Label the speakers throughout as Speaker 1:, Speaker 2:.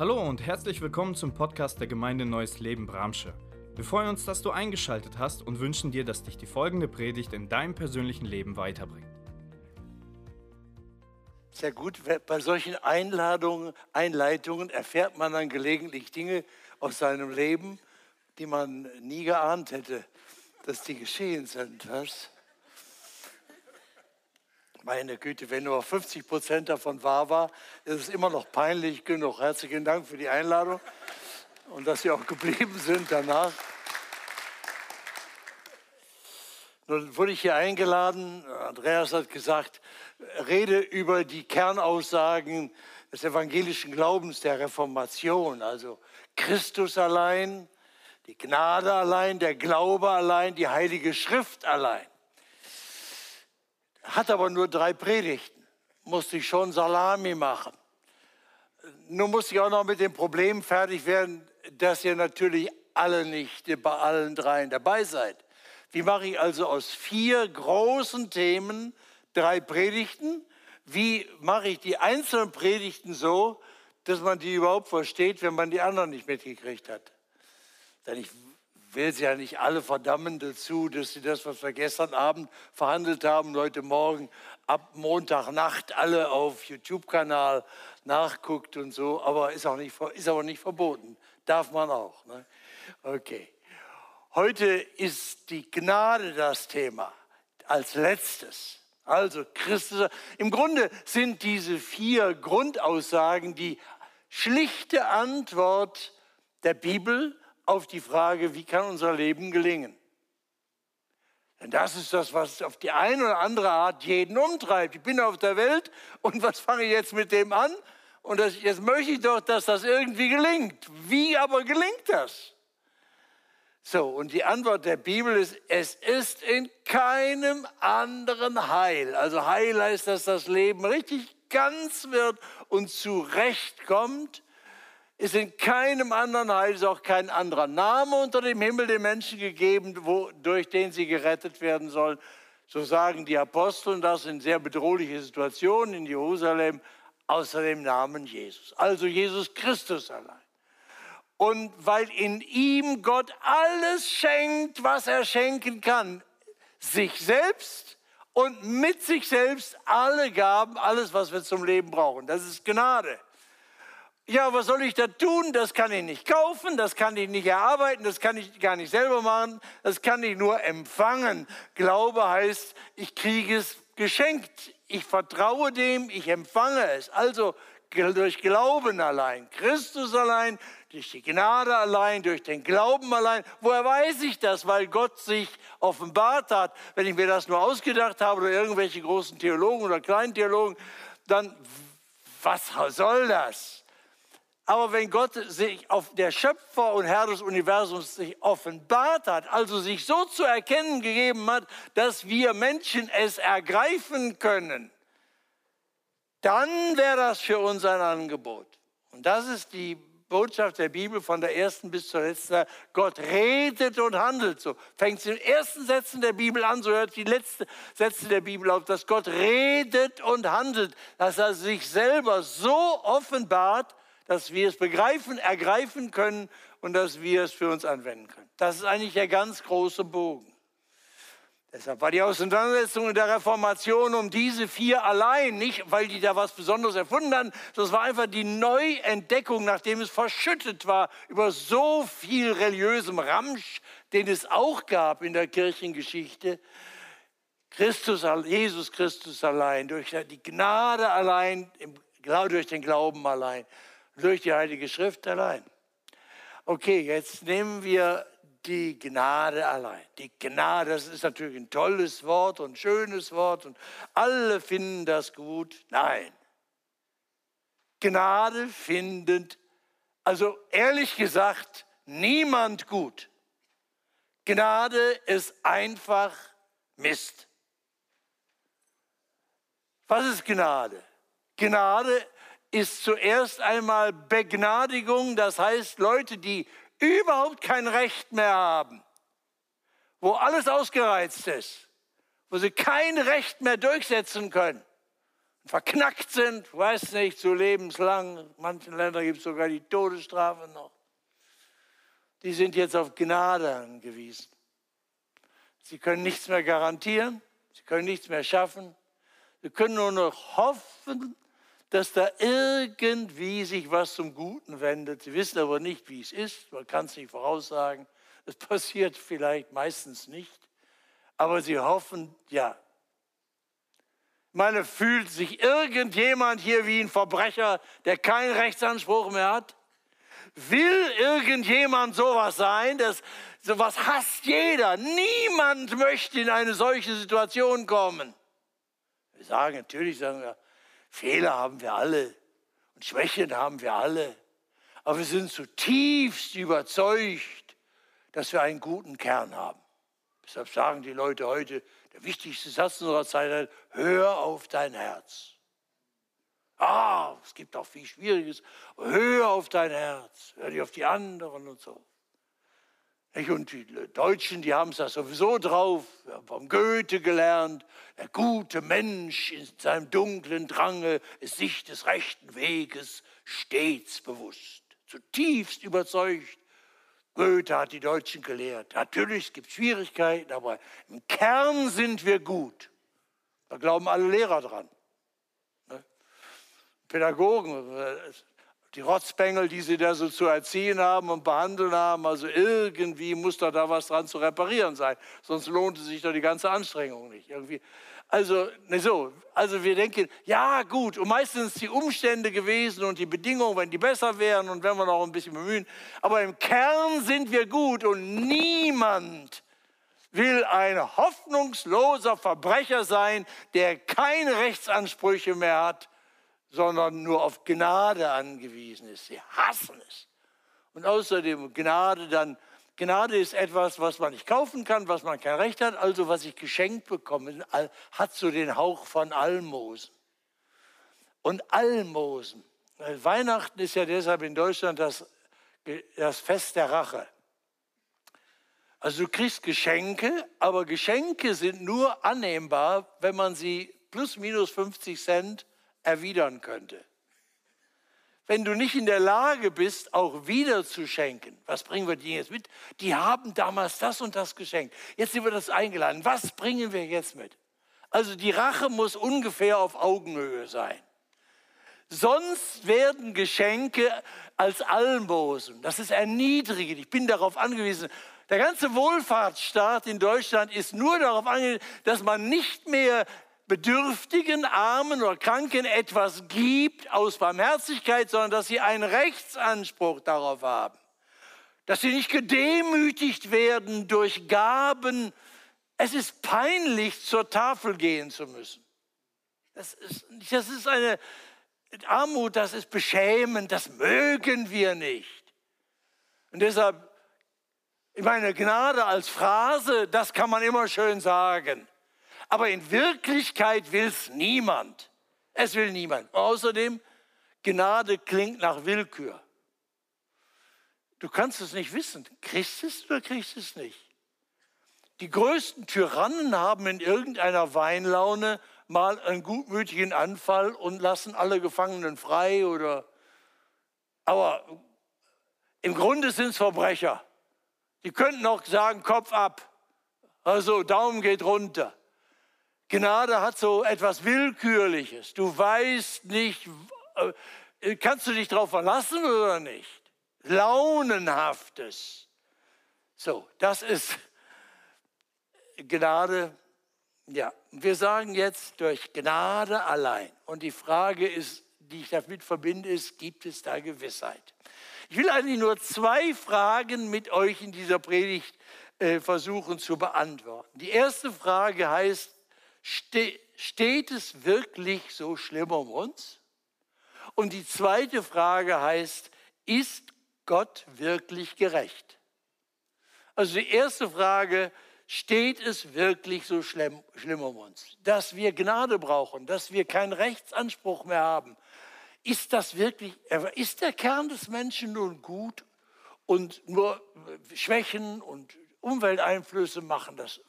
Speaker 1: Hallo und herzlich willkommen zum Podcast der Gemeinde Neues Leben Bramsche. Wir freuen uns, dass du eingeschaltet hast und wünschen dir, dass dich die folgende Predigt in deinem persönlichen Leben weiterbringt.
Speaker 2: Sehr gut, bei solchen Einladungen, Einleitungen erfährt man dann gelegentlich Dinge aus seinem Leben, die man nie geahnt hätte, dass die geschehen sind. Was? Meine Güte, wenn nur 50 Prozent davon wahr war, ist es immer noch peinlich genug. Herzlichen Dank für die Einladung und dass Sie auch geblieben sind danach. Nun wurde ich hier eingeladen. Andreas hat gesagt, rede über die Kernaussagen des evangelischen Glaubens der Reformation, also Christus allein, die Gnade allein, der Glaube allein, die Heilige Schrift allein hat aber nur drei Predigten, musste ich schon Salami machen. Nun musste ich auch noch mit dem Problem fertig werden, dass ihr natürlich alle nicht bei allen dreien dabei seid. Wie mache ich also aus vier großen Themen drei Predigten? Wie mache ich die einzelnen Predigten so, dass man die überhaupt versteht, wenn man die anderen nicht mitgekriegt hat? Denn ich will sie ja nicht alle verdammen dazu, dass sie das, was wir gestern Abend verhandelt haben, heute Morgen ab Montagnacht alle auf YouTube-Kanal nachguckt und so, aber ist, auch nicht, ist aber nicht verboten. Darf man auch. Ne? Okay. Heute ist die Gnade das Thema als letztes. Also Christus. Im Grunde sind diese vier Grundaussagen die schlichte Antwort der Bibel auf die Frage, wie kann unser Leben gelingen? Denn das ist das, was auf die eine oder andere Art jeden umtreibt. Ich bin auf der Welt und was fange ich jetzt mit dem an? Und das, jetzt möchte ich doch, dass das irgendwie gelingt. Wie aber gelingt das? So, und die Antwort der Bibel ist, es ist in keinem anderen Heil. Also Heil heißt, dass das Leben richtig ganz wird und zurechtkommt ist in keinem anderen Heil, ist auch kein anderer Name unter dem Himmel den Menschen gegeben, wo, durch den sie gerettet werden sollen. So sagen die Apostel das in sehr bedrohliche Situationen in Jerusalem, außer dem Namen Jesus. Also Jesus Christus allein. Und weil in ihm Gott alles schenkt, was er schenken kann, sich selbst und mit sich selbst alle Gaben, alles, was wir zum Leben brauchen. Das ist Gnade. Ja, was soll ich da tun? Das kann ich nicht kaufen, das kann ich nicht erarbeiten, das kann ich gar nicht selber machen, das kann ich nur empfangen. Glaube heißt, ich kriege es geschenkt, ich vertraue dem, ich empfange es. Also durch Glauben allein, Christus allein, durch die Gnade allein, durch den Glauben allein. Woher weiß ich das? Weil Gott sich offenbart hat. Wenn ich mir das nur ausgedacht habe oder irgendwelche großen Theologen oder kleinen Theologen, dann was soll das? Aber wenn Gott sich auf der Schöpfer und Herr des Universums sich offenbart hat, also sich so zu erkennen gegeben hat, dass wir Menschen es ergreifen können, dann wäre das für uns ein Angebot. Und das ist die Botschaft der Bibel von der ersten bis zur letzten. Gott redet und handelt so. Fängt in den ersten Sätzen der Bibel an, so hört die letzten Sätze der Bibel auf, dass Gott redet und handelt, dass er sich selber so offenbart, dass wir es begreifen, ergreifen können und dass wir es für uns anwenden können. Das ist eigentlich der ganz große Bogen. Deshalb war die Auseinandersetzung in der Reformation um diese vier allein, nicht weil die da was Besonderes erfunden haben, das war einfach die Neuentdeckung, nachdem es verschüttet war über so viel religiösem Ramsch, den es auch gab in der Kirchengeschichte. Christus, Jesus Christus allein, durch die Gnade allein, durch den Glauben allein durch die Heilige Schrift allein. Okay, jetzt nehmen wir die Gnade allein. Die Gnade, das ist natürlich ein tolles Wort und schönes Wort und alle finden das gut. Nein. Gnade findet, also ehrlich gesagt, niemand gut. Gnade ist einfach Mist. Was ist Gnade? Gnade ist zuerst einmal Begnadigung, das heißt Leute, die überhaupt kein Recht mehr haben, wo alles ausgereizt ist, wo sie kein Recht mehr durchsetzen können. verknackt sind, weiß nicht, zu lebenslang. In manchen Ländern gibt es sogar die Todesstrafe noch. Die sind jetzt auf Gnade angewiesen. Sie können nichts mehr garantieren, sie können nichts mehr schaffen. Sie können nur noch hoffen, dass da irgendwie sich was zum Guten wendet. Sie wissen aber nicht, wie es ist. Man kann es nicht voraussagen. Es passiert vielleicht meistens nicht. Aber sie hoffen, ja, meine, fühlt sich irgendjemand hier wie ein Verbrecher, der keinen Rechtsanspruch mehr hat? Will irgendjemand sowas sein? Das, sowas hasst jeder. Niemand möchte in eine solche Situation kommen. Wir sagen natürlich, sagen wir, Fehler haben wir alle und Schwächen haben wir alle. Aber wir sind zutiefst überzeugt, dass wir einen guten Kern haben. Deshalb sagen die Leute heute, der wichtigste Satz unserer Zeit, hör auf dein Herz. Ah, es gibt auch viel Schwieriges. Hör auf dein Herz, hör dich auf die anderen und so. Und die Deutschen, die haben es das sowieso drauf, wir haben vom Goethe gelernt, der gute Mensch in seinem dunklen Drange ist sich des rechten Weges stets bewusst, zutiefst überzeugt Goethe hat die Deutschen gelehrt. Natürlich gibt es Schwierigkeiten, aber im Kern sind wir gut. Da glauben alle Lehrer dran. Ne? Pädagogen, äh, die Rotzbengel, die sie da so zu erziehen haben und behandeln haben, also irgendwie muss da da was dran zu reparieren sein. Sonst lohnt sich doch die ganze Anstrengung nicht. Irgendwie. Also, ne so, also wir denken, ja gut, und meistens die Umstände gewesen und die Bedingungen, wenn die besser wären und wenn wir noch ein bisschen bemühen. Aber im Kern sind wir gut und niemand will ein hoffnungsloser Verbrecher sein, der keine Rechtsansprüche mehr hat, sondern nur auf Gnade angewiesen ist. Sie hassen es. Und außerdem Gnade dann Gnade ist etwas, was man nicht kaufen kann, was man kein Recht hat, also was ich geschenkt bekomme, hat so den Hauch von Almosen. Und Almosen. Weihnachten ist ja deshalb in Deutschland das, das Fest der Rache. Also du kriegst Geschenke, aber Geschenke sind nur annehmbar, wenn man sie plus minus 50 Cent erwidern könnte wenn du nicht in der Lage bist, auch wieder zu schenken, was bringen wir dir jetzt mit? Die haben damals das und das geschenkt. Jetzt sind wir das eingeladen. Was bringen wir jetzt mit? Also die Rache muss ungefähr auf Augenhöhe sein. Sonst werden Geschenke als Almosen. Das ist erniedrigend. Ich bin darauf angewiesen. Der ganze Wohlfahrtsstaat in Deutschland ist nur darauf angewiesen, dass man nicht mehr Bedürftigen, Armen oder Kranken etwas gibt aus Barmherzigkeit, sondern dass sie einen Rechtsanspruch darauf haben. Dass sie nicht gedemütigt werden durch Gaben. Es ist peinlich, zur Tafel gehen zu müssen. Das ist, das ist eine Armut, das ist beschämend, das mögen wir nicht. Und deshalb, ich meine, Gnade als Phrase, das kann man immer schön sagen. Aber in Wirklichkeit will es niemand. Es will niemand. Außerdem, Gnade klingt nach Willkür. Du kannst es nicht wissen. Kriegst es oder kriegst es nicht? Die größten Tyrannen haben in irgendeiner Weinlaune mal einen gutmütigen Anfall und lassen alle Gefangenen frei oder. Aber im Grunde sind es Verbrecher. Die könnten auch sagen, Kopf ab. Also Daumen geht runter. Gnade hat so etwas Willkürliches. Du weißt nicht, äh, kannst du dich darauf verlassen oder nicht? Launenhaftes. So, das ist Gnade. Ja, wir sagen jetzt durch Gnade allein. Und die Frage ist, die ich damit verbinde, ist, gibt es da Gewissheit? Ich will eigentlich nur zwei Fragen mit euch in dieser Predigt äh, versuchen zu beantworten. Die erste Frage heißt, Ste steht es wirklich so schlimm um uns? Und die zweite Frage heißt, ist Gott wirklich gerecht? Also die erste Frage, steht es wirklich so schlimm, schlimm um uns? Dass wir Gnade brauchen, dass wir keinen Rechtsanspruch mehr haben. Ist das wirklich, ist der Kern des Menschen nun gut und nur Schwächen und Umwelteinflüsse machen das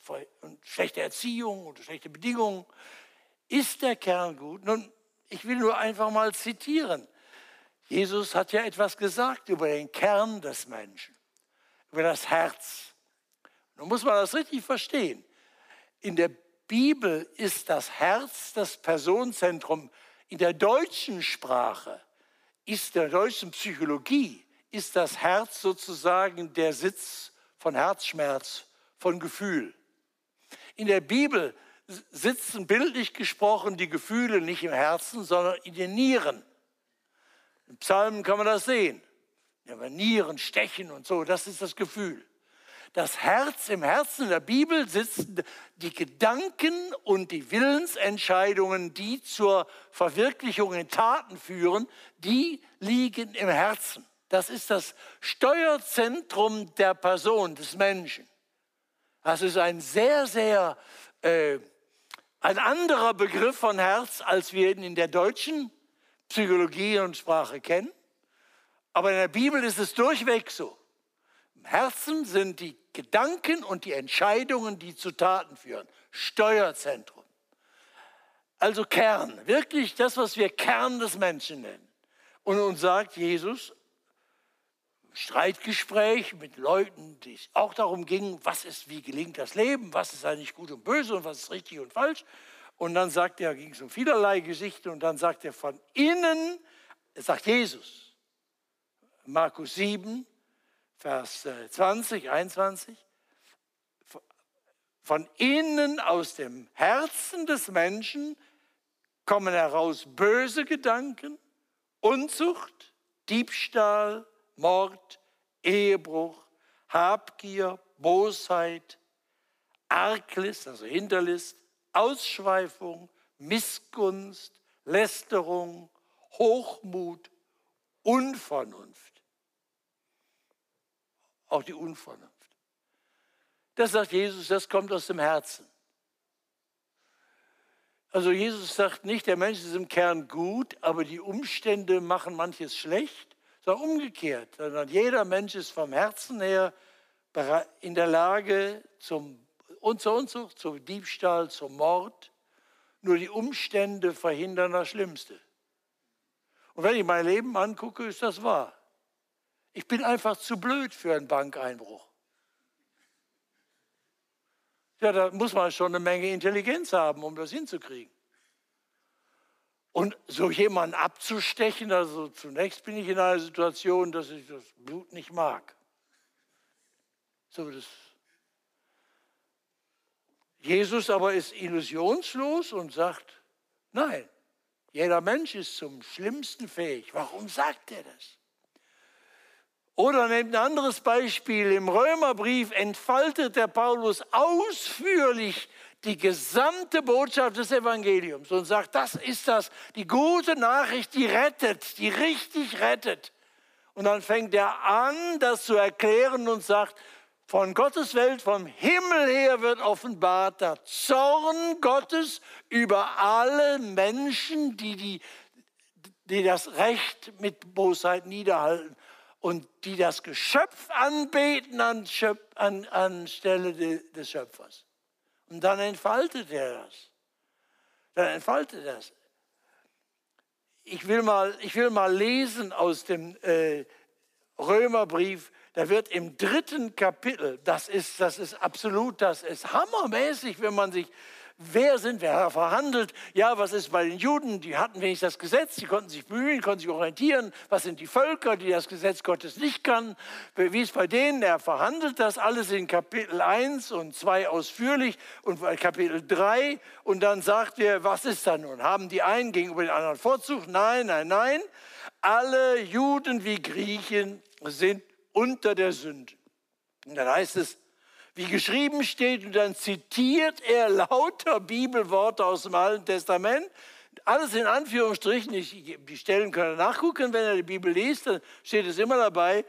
Speaker 2: und schlechte Erziehung und schlechte Bedingungen. Ist der Kern gut? Nun, Ich will nur einfach mal zitieren. Jesus hat ja etwas gesagt über den Kern des Menschen, über das Herz. Nun muss man das richtig verstehen. In der Bibel ist das Herz das Personenzentrum. In der deutschen Sprache, ist der deutschen Psychologie, ist das Herz sozusagen der Sitz von Herzschmerz, von Gefühl. In der Bibel sitzen bildlich gesprochen die Gefühle nicht im Herzen, sondern in den Nieren. Im Psalmen kann man das sehen. Ja, Nieren stechen und so, das ist das Gefühl. Das Herz, im Herzen der Bibel sitzen die Gedanken und die Willensentscheidungen, die zur Verwirklichung in Taten führen, die liegen im Herzen. Das ist das Steuerzentrum der Person, des Menschen. Das ist ein sehr, sehr, äh, ein anderer Begriff von Herz, als wir ihn in der deutschen Psychologie und Sprache kennen. Aber in der Bibel ist es durchweg so. Im Herzen sind die Gedanken und die Entscheidungen, die zu Taten führen. Steuerzentrum. Also Kern, wirklich das, was wir Kern des Menschen nennen. Und uns sagt Jesus, Streitgespräch mit Leuten, die es auch darum ging, was ist, wie gelingt das Leben, was ist eigentlich gut und böse und was ist richtig und falsch. Und dann sagt er, ging es um vielerlei Geschichten und dann sagt er von innen, sagt Jesus, Markus 7, Vers 20, äh, 21, von innen aus dem Herzen des Menschen kommen heraus böse Gedanken, Unzucht, Diebstahl, Mord, Ehebruch, Habgier, Bosheit, Arglist, also Hinterlist, Ausschweifung, Missgunst, Lästerung, Hochmut, Unvernunft. Auch die Unvernunft. Das sagt Jesus, das kommt aus dem Herzen. Also Jesus sagt nicht, der Mensch ist im Kern gut, aber die Umstände machen manches schlecht, sondern umgekehrt. Sondern jeder Mensch ist vom Herzen her in der Lage zum und zur Unzucht, zum Diebstahl, zum Mord. Nur die Umstände verhindern das Schlimmste. Und wenn ich mein Leben angucke, ist das wahr. Ich bin einfach zu blöd für einen Bankeinbruch. Ja, da muss man schon eine Menge Intelligenz haben, um das hinzukriegen. Und so jemanden abzustechen, also zunächst bin ich in einer Situation, dass ich das Blut nicht mag. So, das Jesus aber ist illusionslos und sagt, nein, jeder Mensch ist zum Schlimmsten fähig. Warum sagt er das? Oder nehmt ein anderes Beispiel. Im Römerbrief entfaltet der Paulus ausführlich die gesamte Botschaft des Evangeliums und sagt, das ist das, die gute Nachricht, die rettet, die richtig rettet. Und dann fängt er an, das zu erklären und sagt, von Gottes Welt, vom Himmel her wird offenbart der Zorn Gottes über alle Menschen, die, die, die das Recht mit Bosheit niederhalten und die das Geschöpf anbeten an, an, des Schöpfers. Und dann entfaltet er das. Dann entfaltet er das. Ich will mal, ich will mal lesen aus dem äh, Römerbrief, da wird im dritten Kapitel, das ist, das ist absolut, das ist hammermäßig, wenn man sich, wer sind wir verhandelt? Ja, was ist bei den Juden? Die hatten wenigstens das Gesetz, die konnten sich bemühen, konnten sich orientieren. Was sind die Völker, die das Gesetz Gottes nicht kannten? Wie ist bei denen? Er verhandelt das alles in Kapitel 1 und 2 ausführlich und Kapitel 3 und dann sagt er, was ist da nun? Haben die einen gegenüber den anderen Vorzug? Nein, nein, nein. Alle Juden wie Griechen sind unter der Sünde. Und dann heißt es, wie geschrieben steht, und dann zitiert er lauter Bibelworte aus dem Alten Testament. Alles in Anführungsstrichen, ich, die Stellen können nachgucken, wenn er die Bibel liest, dann steht es immer dabei.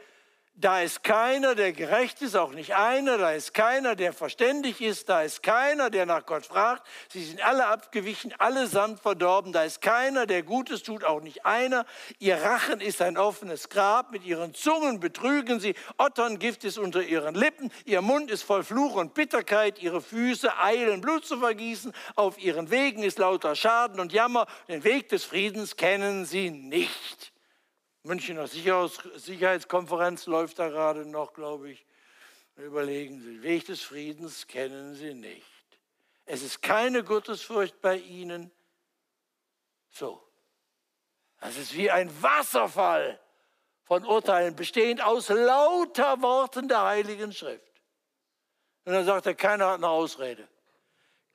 Speaker 2: Da ist keiner, der gerecht ist, auch nicht einer. Da ist keiner, der verständig ist. Da ist keiner, der nach Gott fragt. Sie sind alle abgewichen, allesamt verdorben. Da ist keiner, der Gutes tut, auch nicht einer. Ihr Rachen ist ein offenes Grab. Mit ihren Zungen betrügen sie. Otterngift ist unter ihren Lippen. Ihr Mund ist voll Fluch und Bitterkeit. Ihre Füße eilen, Blut zu vergießen. Auf ihren Wegen ist lauter Schaden und Jammer. Den Weg des Friedens kennen sie nicht. Münchner Sicherheitskonferenz läuft da gerade noch, glaube ich. Überlegen Sie, Weg des Friedens kennen Sie nicht. Es ist keine Gottesfurcht bei Ihnen. So. Das ist wie ein Wasserfall von Urteilen, bestehend aus lauter Worten der Heiligen Schrift. Und dann sagt er, keiner hat eine Ausrede.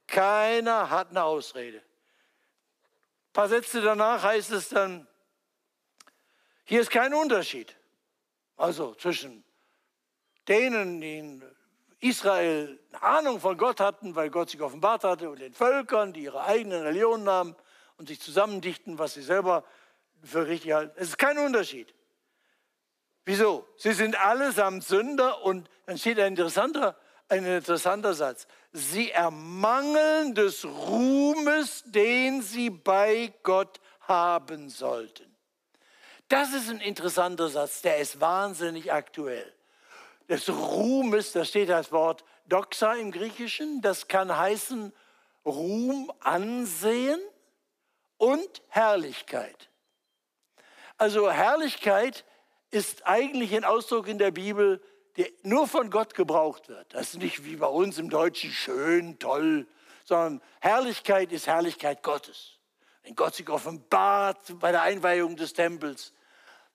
Speaker 2: Keiner hat eine Ausrede. Ein paar Sätze danach heißt es dann, hier ist kein Unterschied. Also zwischen denen, die in Israel eine Ahnung von Gott hatten, weil Gott sich offenbart hatte, und den Völkern, die ihre eigenen Religionen haben und sich zusammendichten, was sie selber für richtig halten. Es ist kein Unterschied. Wieso? Sie sind allesamt Sünder und dann steht ein interessanter, ein interessanter Satz. Sie ermangeln des Ruhmes, den sie bei Gott haben sollten. Das ist ein interessanter Satz, der ist wahnsinnig aktuell. Des Ruhmes, da steht das Wort Doxa im Griechischen, das kann heißen Ruhm, Ansehen und Herrlichkeit. Also Herrlichkeit ist eigentlich ein Ausdruck in der Bibel, der nur von Gott gebraucht wird. Das ist nicht wie bei uns im Deutschen schön, toll, sondern Herrlichkeit ist Herrlichkeit Gottes. Gott sich offenbart bei der Einweihung des Tempels,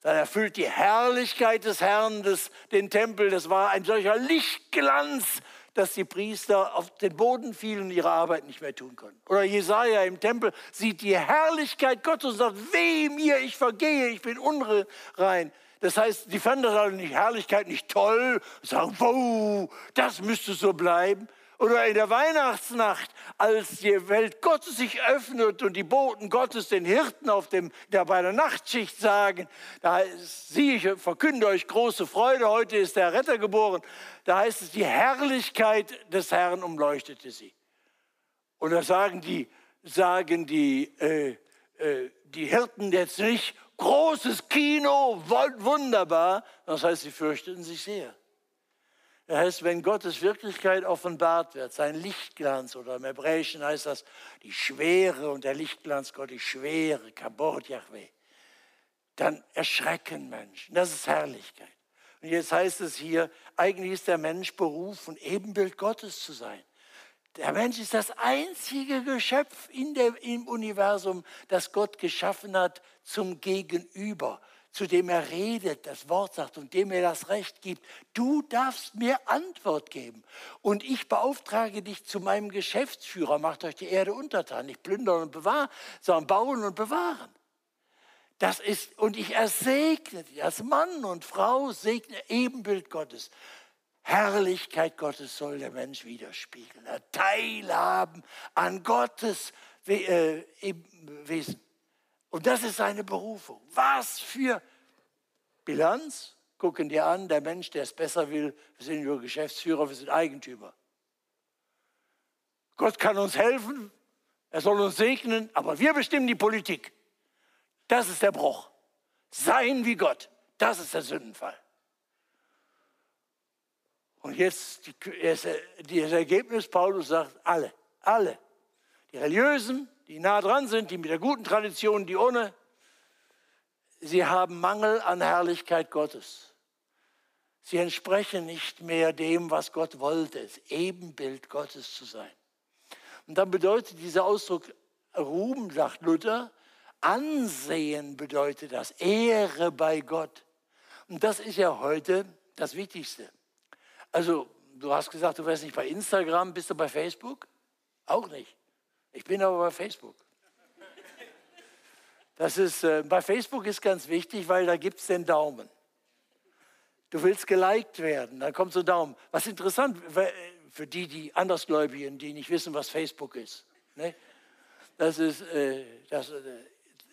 Speaker 2: dann erfüllt die Herrlichkeit des Herrn des, den Tempel. Das war ein solcher Lichtglanz, dass die Priester auf den Boden fielen und ihre Arbeit nicht mehr tun konnten. Oder Jesaja im Tempel sieht die Herrlichkeit Gottes und sagt: Weh mir, ich vergehe, ich bin unrein. Das heißt, die fanden das also nicht Herrlichkeit nicht toll, sagen: Wow, das müsste so bleiben. Oder in der Weihnachtsnacht, als die Welt Gottes sich öffnet und die Boten Gottes den Hirten auf dem, der bei der Nachtschicht sagen, da heißt, sieh, ich verkünde euch große Freude, heute ist der Retter geboren. Da heißt es, die Herrlichkeit des Herrn umleuchtete sie. Und da sagen die, sagen die, äh, äh, die Hirten jetzt nicht, großes Kino, wunderbar. Das heißt, sie fürchteten sich sehr. Das heißt, wenn Gottes Wirklichkeit offenbart wird, sein Lichtglanz, oder im Hebräischen heißt das die Schwere und der Lichtglanz Gottes, die Schwere, Kabot Yahweh, dann erschrecken Menschen. Das ist Herrlichkeit. Und jetzt heißt es hier, eigentlich ist der Mensch berufen, Ebenbild Gottes zu sein. Der Mensch ist das einzige Geschöpf in der, im Universum, das Gott geschaffen hat zum Gegenüber zu dem er redet, das Wort sagt und dem er das Recht gibt. Du darfst mir Antwort geben. Und ich beauftrage dich zu meinem Geschäftsführer, macht euch die Erde untertan, nicht plündern und bewahren, sondern bauen und bewahren. Das ist, und ich ersegne dich als Mann und Frau, segne Ebenbild Gottes. Herrlichkeit Gottes soll der Mensch widerspiegeln, teilhaben an Gottes äh, Wesen. Und das ist seine Berufung. Was für Bilanz? Gucken dir an, der Mensch, der es besser will, wir sind nur Geschäftsführer, wir sind Eigentümer. Gott kann uns helfen, er soll uns segnen, aber wir bestimmen die Politik. Das ist der Bruch. Sein wie Gott, das ist der Sündenfall. Und jetzt das Ergebnis, Paulus sagt, alle, alle, die Religiösen, die nah dran sind, die mit der guten Tradition, die ohne, sie haben Mangel an Herrlichkeit Gottes. Sie entsprechen nicht mehr dem, was Gott wollte, es Ebenbild Gottes zu sein. Und dann bedeutet dieser Ausdruck Ruhm, sagt Luther, Ansehen bedeutet das, Ehre bei Gott. Und das ist ja heute das Wichtigste. Also, du hast gesagt, du wärst nicht bei Instagram, bist du bei Facebook? Auch nicht. Ich bin aber bei Facebook. Das ist, äh, bei Facebook ist ganz wichtig, weil da gibt es den Daumen. Du willst geliked werden, dann kommt so ein Daumen. Was interessant äh, für die, die Andersgläubigen, die nicht wissen, was Facebook ist. Ne? Das ist, äh, das, äh,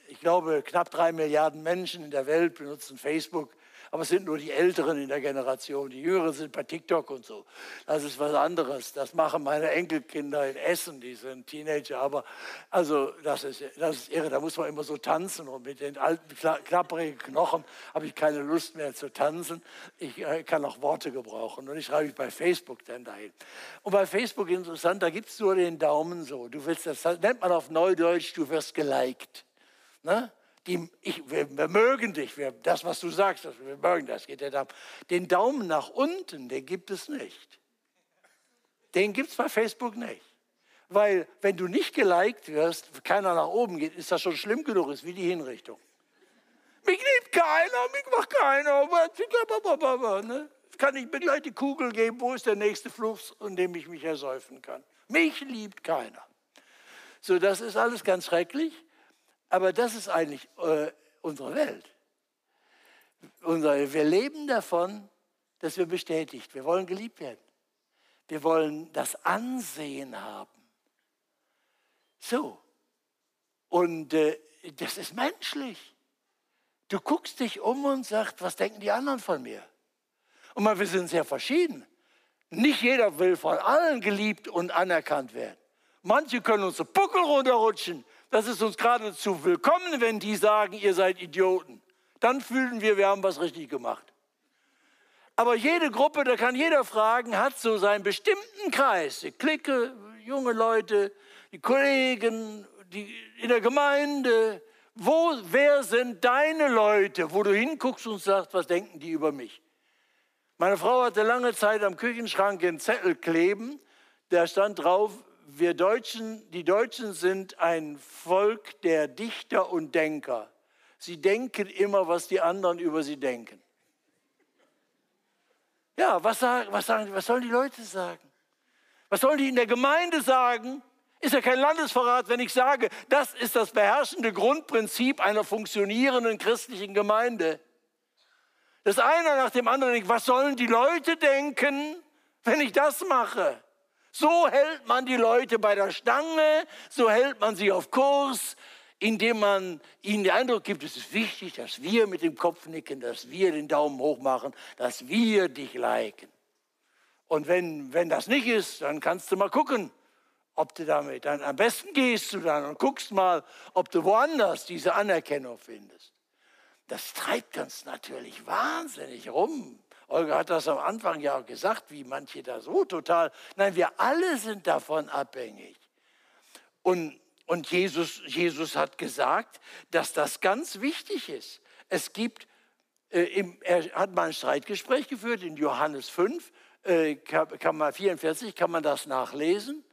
Speaker 2: ich glaube, knapp drei Milliarden Menschen in der Welt benutzen Facebook. Aber es sind nur die Älteren in der Generation. Die Jüngeren sind bei TikTok und so. Das ist was anderes. Das machen meine Enkelkinder in Essen, die sind Teenager. Aber also das ist, das ist irre. Da muss man immer so tanzen. Und mit den alten, klapprigen Knochen habe ich keine Lust mehr zu tanzen. Ich äh, kann auch Worte gebrauchen. Und ich schreibe ich bei Facebook dann dahin. Und bei Facebook interessant, da gibt es nur den Daumen so. Du willst, das nennt man auf Neudeutsch, du wirst geliked. Ne? Die, ich, wir, wir, mögen dich, wir, das, was du sagst, wir mögen das, geht der Daumen. Den Daumen nach unten, den gibt es nicht. Den gibt es bei Facebook nicht. Weil wenn du nicht geliked wirst, keiner nach oben geht, ist das schon schlimm genug, ist wie die Hinrichtung. Mich liebt keiner, mich macht keiner. Ne? Kann ich mir gleich die Kugel geben, wo ist der nächste Fluss, in dem ich mich ersäufen kann. Mich liebt keiner. So, das ist alles ganz schrecklich. Aber das ist eigentlich äh, unsere Welt. Unser, wir leben davon, dass wir bestätigt, wir wollen geliebt werden. Wir wollen das Ansehen haben. So. Und äh, das ist menschlich. Du guckst dich um und sagst, was denken die anderen von mir? Und mal, wir sind sehr verschieden. Nicht jeder will von allen geliebt und anerkannt werden. Manche können uns so Buckel runterrutschen, das ist uns geradezu willkommen, wenn die sagen, ihr seid Idioten. Dann fühlen wir, wir haben was richtig gemacht. Aber jede Gruppe, da kann jeder fragen, hat so seinen bestimmten Kreis. Die Clique, junge Leute, die Kollegen, die in der Gemeinde. Wo, wer sind deine Leute, wo du hinguckst und sagst, was denken die über mich? Meine Frau hatte lange Zeit am Küchenschrank einen Zettel kleben, da stand drauf, wir Deutschen, die Deutschen sind ein Volk der Dichter und Denker. Sie denken immer, was die anderen über sie denken. Ja, was, sagen, was, sagen, was sollen die Leute sagen? Was sollen die in der Gemeinde sagen? Ist ja kein Landesverrat, wenn ich sage, das ist das beherrschende Grundprinzip einer funktionierenden christlichen Gemeinde. Dass einer nach dem anderen denkt, was sollen die Leute denken, wenn ich das mache? So hält man die Leute bei der Stange, so hält man sie auf Kurs, indem man ihnen den Eindruck gibt, es ist wichtig, dass wir mit dem Kopf nicken, dass wir den Daumen hoch machen, dass wir dich liken. Und wenn, wenn das nicht ist, dann kannst du mal gucken, ob du damit, dann am besten gehst du dann und guckst mal, ob du woanders diese Anerkennung findest. Das treibt uns natürlich wahnsinnig rum. Olga hat das am Anfang ja auch gesagt, wie manche da so total. Nein, wir alle sind davon abhängig. Und, und Jesus, Jesus hat gesagt, dass das ganz wichtig ist. Es gibt, äh, im, er hat mal ein Streitgespräch geführt in Johannes 5, äh, kann, man, 44, kann man das nachlesen.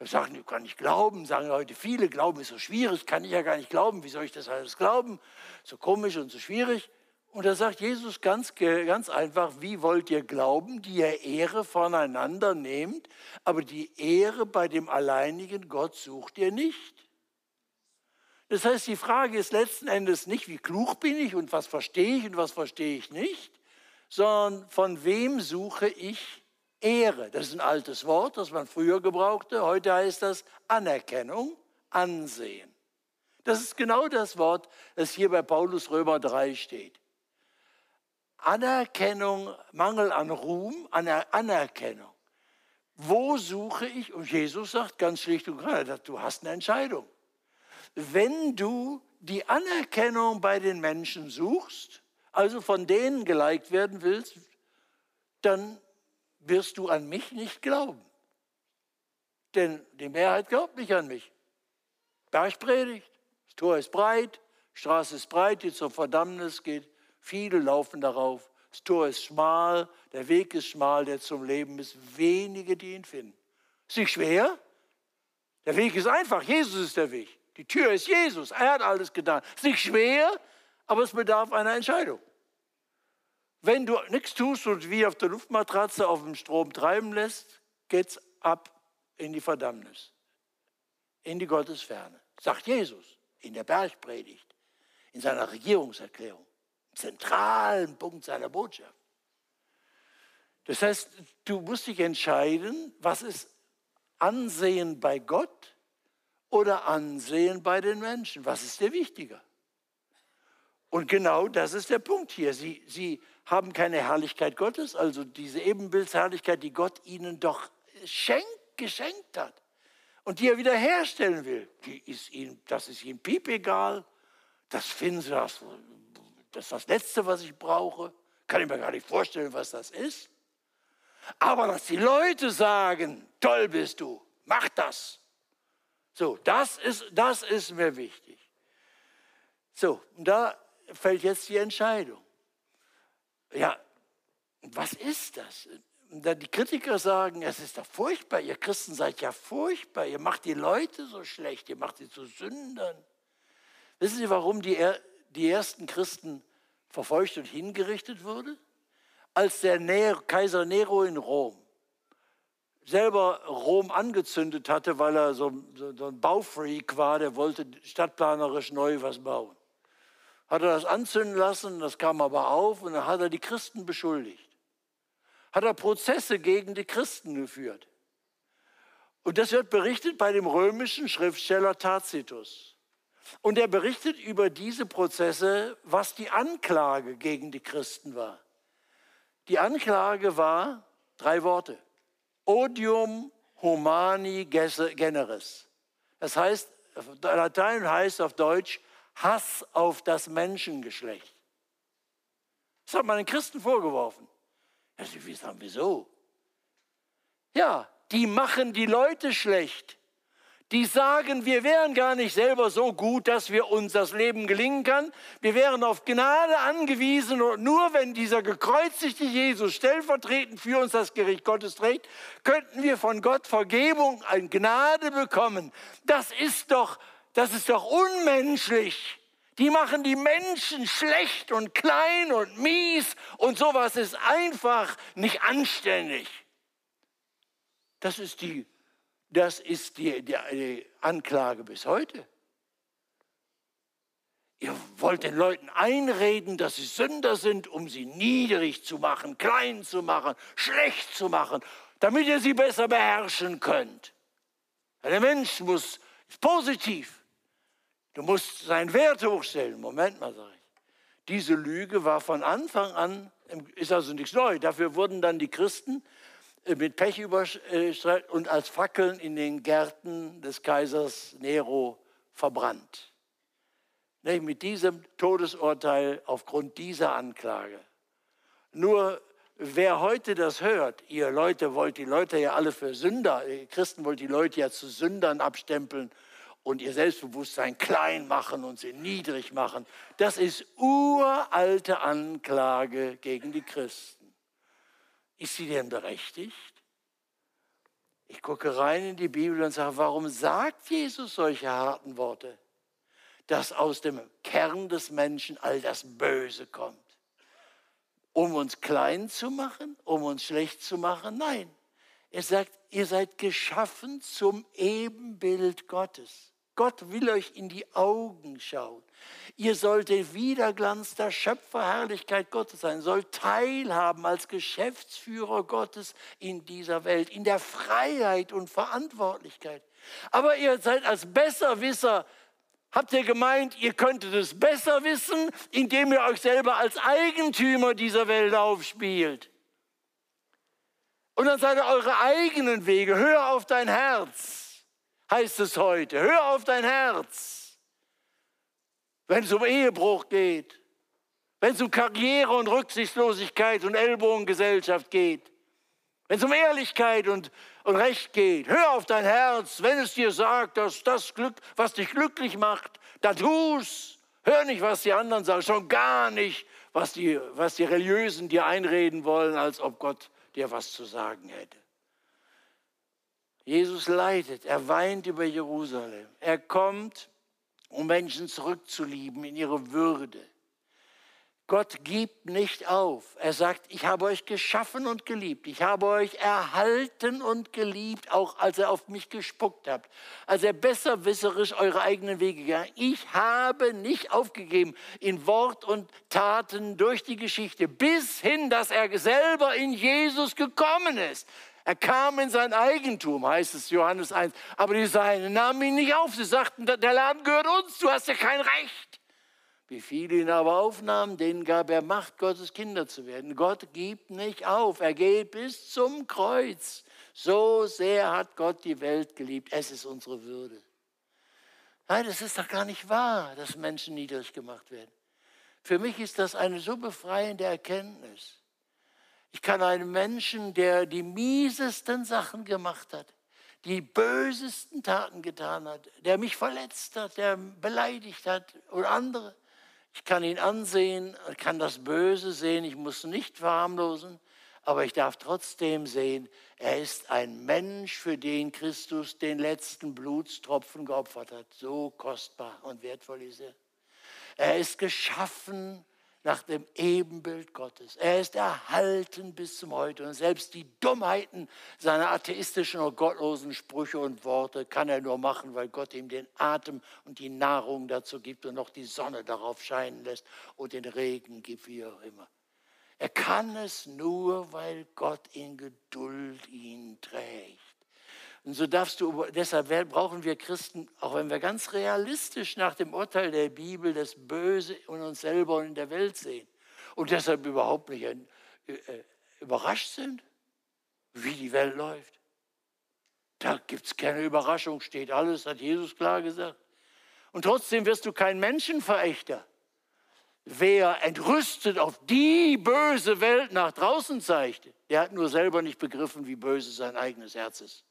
Speaker 2: Sagen, kann ich glauben, sagen heute viele, Glauben ist so schwierig, kann ich ja gar nicht glauben, wie soll ich das alles glauben? So komisch und so schwierig. Und da sagt Jesus ganz, ganz einfach, wie wollt ihr glauben, die ihr Ehre voneinander nehmt, aber die Ehre bei dem alleinigen Gott sucht ihr nicht. Das heißt, die Frage ist letzten Endes nicht, wie klug bin ich und was verstehe ich und was verstehe ich nicht, sondern von wem suche ich Ehre. Das ist ein altes Wort, das man früher gebrauchte. Heute heißt das Anerkennung, Ansehen. Das ist genau das Wort, das hier bei Paulus Römer 3 steht. Anerkennung, Mangel an Ruhm, an Anerkennung. Wo suche ich? Und Jesus sagt ganz schlicht und klar, du hast eine Entscheidung. Wenn du die Anerkennung bei den Menschen suchst, also von denen geliked werden willst, dann wirst du an mich nicht glauben. Denn die Mehrheit glaubt nicht an mich. Bergpredigt, das Tor ist breit, Straße ist breit, die zur Verdammnis geht. Viele laufen darauf. Das Tor ist schmal, der Weg ist schmal, der zum Leben ist. Wenige, die ihn finden. Ist nicht schwer? Der Weg ist einfach. Jesus ist der Weg. Die Tür ist Jesus. Er hat alles getan. Ist nicht schwer, aber es bedarf einer Entscheidung. Wenn du nichts tust und wie auf der Luftmatratze auf dem Strom treiben lässt, geht's ab in die Verdammnis, in die Gottesferne. Sagt Jesus in der Bergpredigt, in seiner Regierungserklärung zentralen Punkt seiner Botschaft. Das heißt, du musst dich entscheiden, was ist Ansehen bei Gott oder Ansehen bei den Menschen? Was ist dir wichtiger? Und genau das ist der Punkt hier. Sie, sie haben keine Herrlichkeit Gottes, also diese Ebenbildsherrlichkeit, die Gott ihnen doch schenkt, geschenkt hat und die er wiederherstellen will. Die ist ihnen, das ist ihnen piep egal. Das finden sie, das, das ist das Letzte, was ich brauche. Kann ich mir gar nicht vorstellen, was das ist. Aber dass die Leute sagen, toll bist du, mach das. So, das ist, das ist mir wichtig. So, und da fällt jetzt die Entscheidung. Ja, was ist das? Die Kritiker sagen, es ist doch furchtbar, ihr Christen seid ja furchtbar, ihr macht die Leute so schlecht, ihr macht sie zu Sündern. Wissen Sie, warum die, die ersten Christen verfolgt und hingerichtet wurden? Als der Nero, Kaiser Nero in Rom selber Rom angezündet hatte, weil er so, so, so ein Baufreak war, der wollte stadtplanerisch neu was bauen hat er das anzünden lassen, das kam aber auf und dann hat er die Christen beschuldigt. Hat er Prozesse gegen die Christen geführt. Und das wird berichtet bei dem römischen Schriftsteller Tacitus. Und er berichtet über diese Prozesse, was die Anklage gegen die Christen war. Die Anklage war drei Worte. Odium humani generis. Das heißt, Latein heißt auf Deutsch Hass auf das Menschengeschlecht. Das hat man den Christen vorgeworfen. Ja, sie sagen, wieso? Ja, die machen die Leute schlecht. Die sagen, wir wären gar nicht selber so gut, dass wir uns das Leben gelingen kann. Wir wären auf Gnade angewiesen und nur wenn dieser gekreuzigte Jesus stellvertretend für uns das Gericht Gottes trägt, könnten wir von Gott Vergebung und Gnade bekommen. Das ist doch das ist doch unmenschlich. Die machen die Menschen schlecht und klein und mies und sowas ist einfach nicht anständig. Das ist die, das ist die, die, die Anklage bis heute. Ihr wollt den Leuten einreden, dass sie Sünder sind, um sie niedrig zu machen, klein zu machen, schlecht zu machen, damit ihr sie besser beherrschen könnt. Der Mensch muss positiv Du musst seinen Wert hochstellen. Moment mal, sage ich. Diese Lüge war von Anfang an, ist also nichts Neues. Dafür wurden dann die Christen mit Pech überstrahlt und als Fackeln in den Gärten des Kaisers Nero verbrannt. Mit diesem Todesurteil aufgrund dieser Anklage. Nur wer heute das hört, ihr Leute wollt die Leute ja alle für Sünder, ihr Christen wollt die Leute ja zu Sündern abstempeln und ihr Selbstbewusstsein klein machen und sie niedrig machen. Das ist uralte Anklage gegen die Christen. Ist sie denn berechtigt? Ich gucke rein in die Bibel und sage, warum sagt Jesus solche harten Worte? Dass aus dem Kern des Menschen all das Böse kommt. Um uns klein zu machen, um uns schlecht zu machen? Nein. Er sagt, ihr seid geschaffen zum Ebenbild Gottes. Gott will euch in die Augen schauen. Ihr sollt der Widerglanz der Schöpferherrlichkeit Gottes sein, sollt teilhaben als Geschäftsführer Gottes in dieser Welt, in der Freiheit und Verantwortlichkeit. Aber ihr seid als Besserwisser, habt ihr gemeint, ihr könntet es besser wissen, indem ihr euch selber als Eigentümer dieser Welt aufspielt. Und dann seid ihr eure eigenen Wege, hör auf dein Herz heißt es heute. Hör auf dein Herz, wenn es um Ehebruch geht, wenn es um Karriere und Rücksichtslosigkeit und Ellbogengesellschaft geht, wenn es um Ehrlichkeit und, und Recht geht. Hör auf dein Herz, wenn es dir sagt, dass das Glück, was dich glücklich macht, da tu's. Hör nicht, was die anderen sagen, schon gar nicht, was die, was die Religiösen dir einreden wollen, als ob Gott dir was zu sagen hätte. Jesus leidet, er weint über Jerusalem. Er kommt, um Menschen zurückzulieben in ihre Würde. Gott gibt nicht auf. Er sagt, ich habe euch geschaffen und geliebt. Ich habe euch erhalten und geliebt, auch als ihr auf mich gespuckt habt. Als ihr besserwisserisch eure eigenen Wege gegangen. Ich habe nicht aufgegeben in Wort und Taten durch die Geschichte, bis hin, dass er selber in Jesus gekommen ist. Er kam in sein Eigentum, heißt es Johannes 1. Aber die Seinen nahmen ihn nicht auf. Sie sagten, der Laden gehört uns, du hast ja kein Recht. Wie viele ihn aber aufnahmen, denen gab er Macht, Gottes Kinder zu werden. Gott gibt nicht auf. Er geht bis zum Kreuz. So sehr hat Gott die Welt geliebt. Es ist unsere Würde. Nein, das ist doch gar nicht wahr, dass Menschen niedrig gemacht werden. Für mich ist das eine so befreiende Erkenntnis. Ich kann einen Menschen, der die miesesten Sachen gemacht hat, die bösesten Taten getan hat, der mich verletzt hat, der beleidigt hat oder andere, ich kann ihn ansehen, kann das Böse sehen, ich muss nicht verharmlosen, aber ich darf trotzdem sehen, er ist ein Mensch, für den Christus den letzten Blutstropfen geopfert hat. So kostbar und wertvoll ist er. Er ist geschaffen nach dem Ebenbild Gottes. Er ist erhalten bis zum Heute. Und selbst die Dummheiten seiner atheistischen und gottlosen Sprüche und Worte kann er nur machen, weil Gott ihm den Atem und die Nahrung dazu gibt und noch die Sonne darauf scheinen lässt und den Regen gibt, wie auch immer. Er kann es nur, weil Gott in Geduld ihn trägt. Und so darfst du, deshalb brauchen wir Christen, auch wenn wir ganz realistisch nach dem Urteil der Bibel das Böse in uns selber und in der Welt sehen und deshalb überhaupt nicht äh, äh, überrascht sind, wie die Welt läuft. Da gibt es keine Überraschung, steht alles, hat Jesus klar gesagt. Und trotzdem wirst du kein Menschenverächter. Wer entrüstet auf die böse Welt nach draußen zeigt, der hat nur selber nicht begriffen, wie böse sein eigenes Herz ist.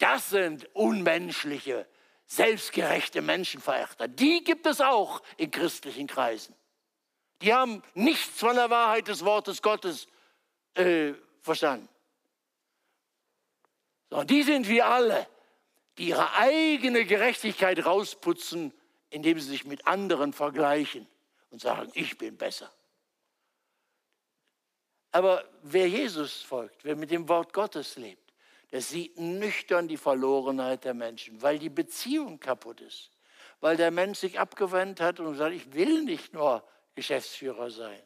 Speaker 2: Das sind unmenschliche, selbstgerechte Menschenverächter. Die gibt es auch in christlichen Kreisen. Die haben nichts von der Wahrheit des Wortes Gottes äh, verstanden. Sondern die sind wie alle, die ihre eigene Gerechtigkeit rausputzen, indem sie sich mit anderen vergleichen und sagen, ich bin besser. Aber wer Jesus folgt, wer mit dem Wort Gottes lebt, der sieht nüchtern die Verlorenheit der Menschen, weil die Beziehung kaputt ist, weil der Mensch sich abgewendet hat und sagt, ich will nicht nur Geschäftsführer sein.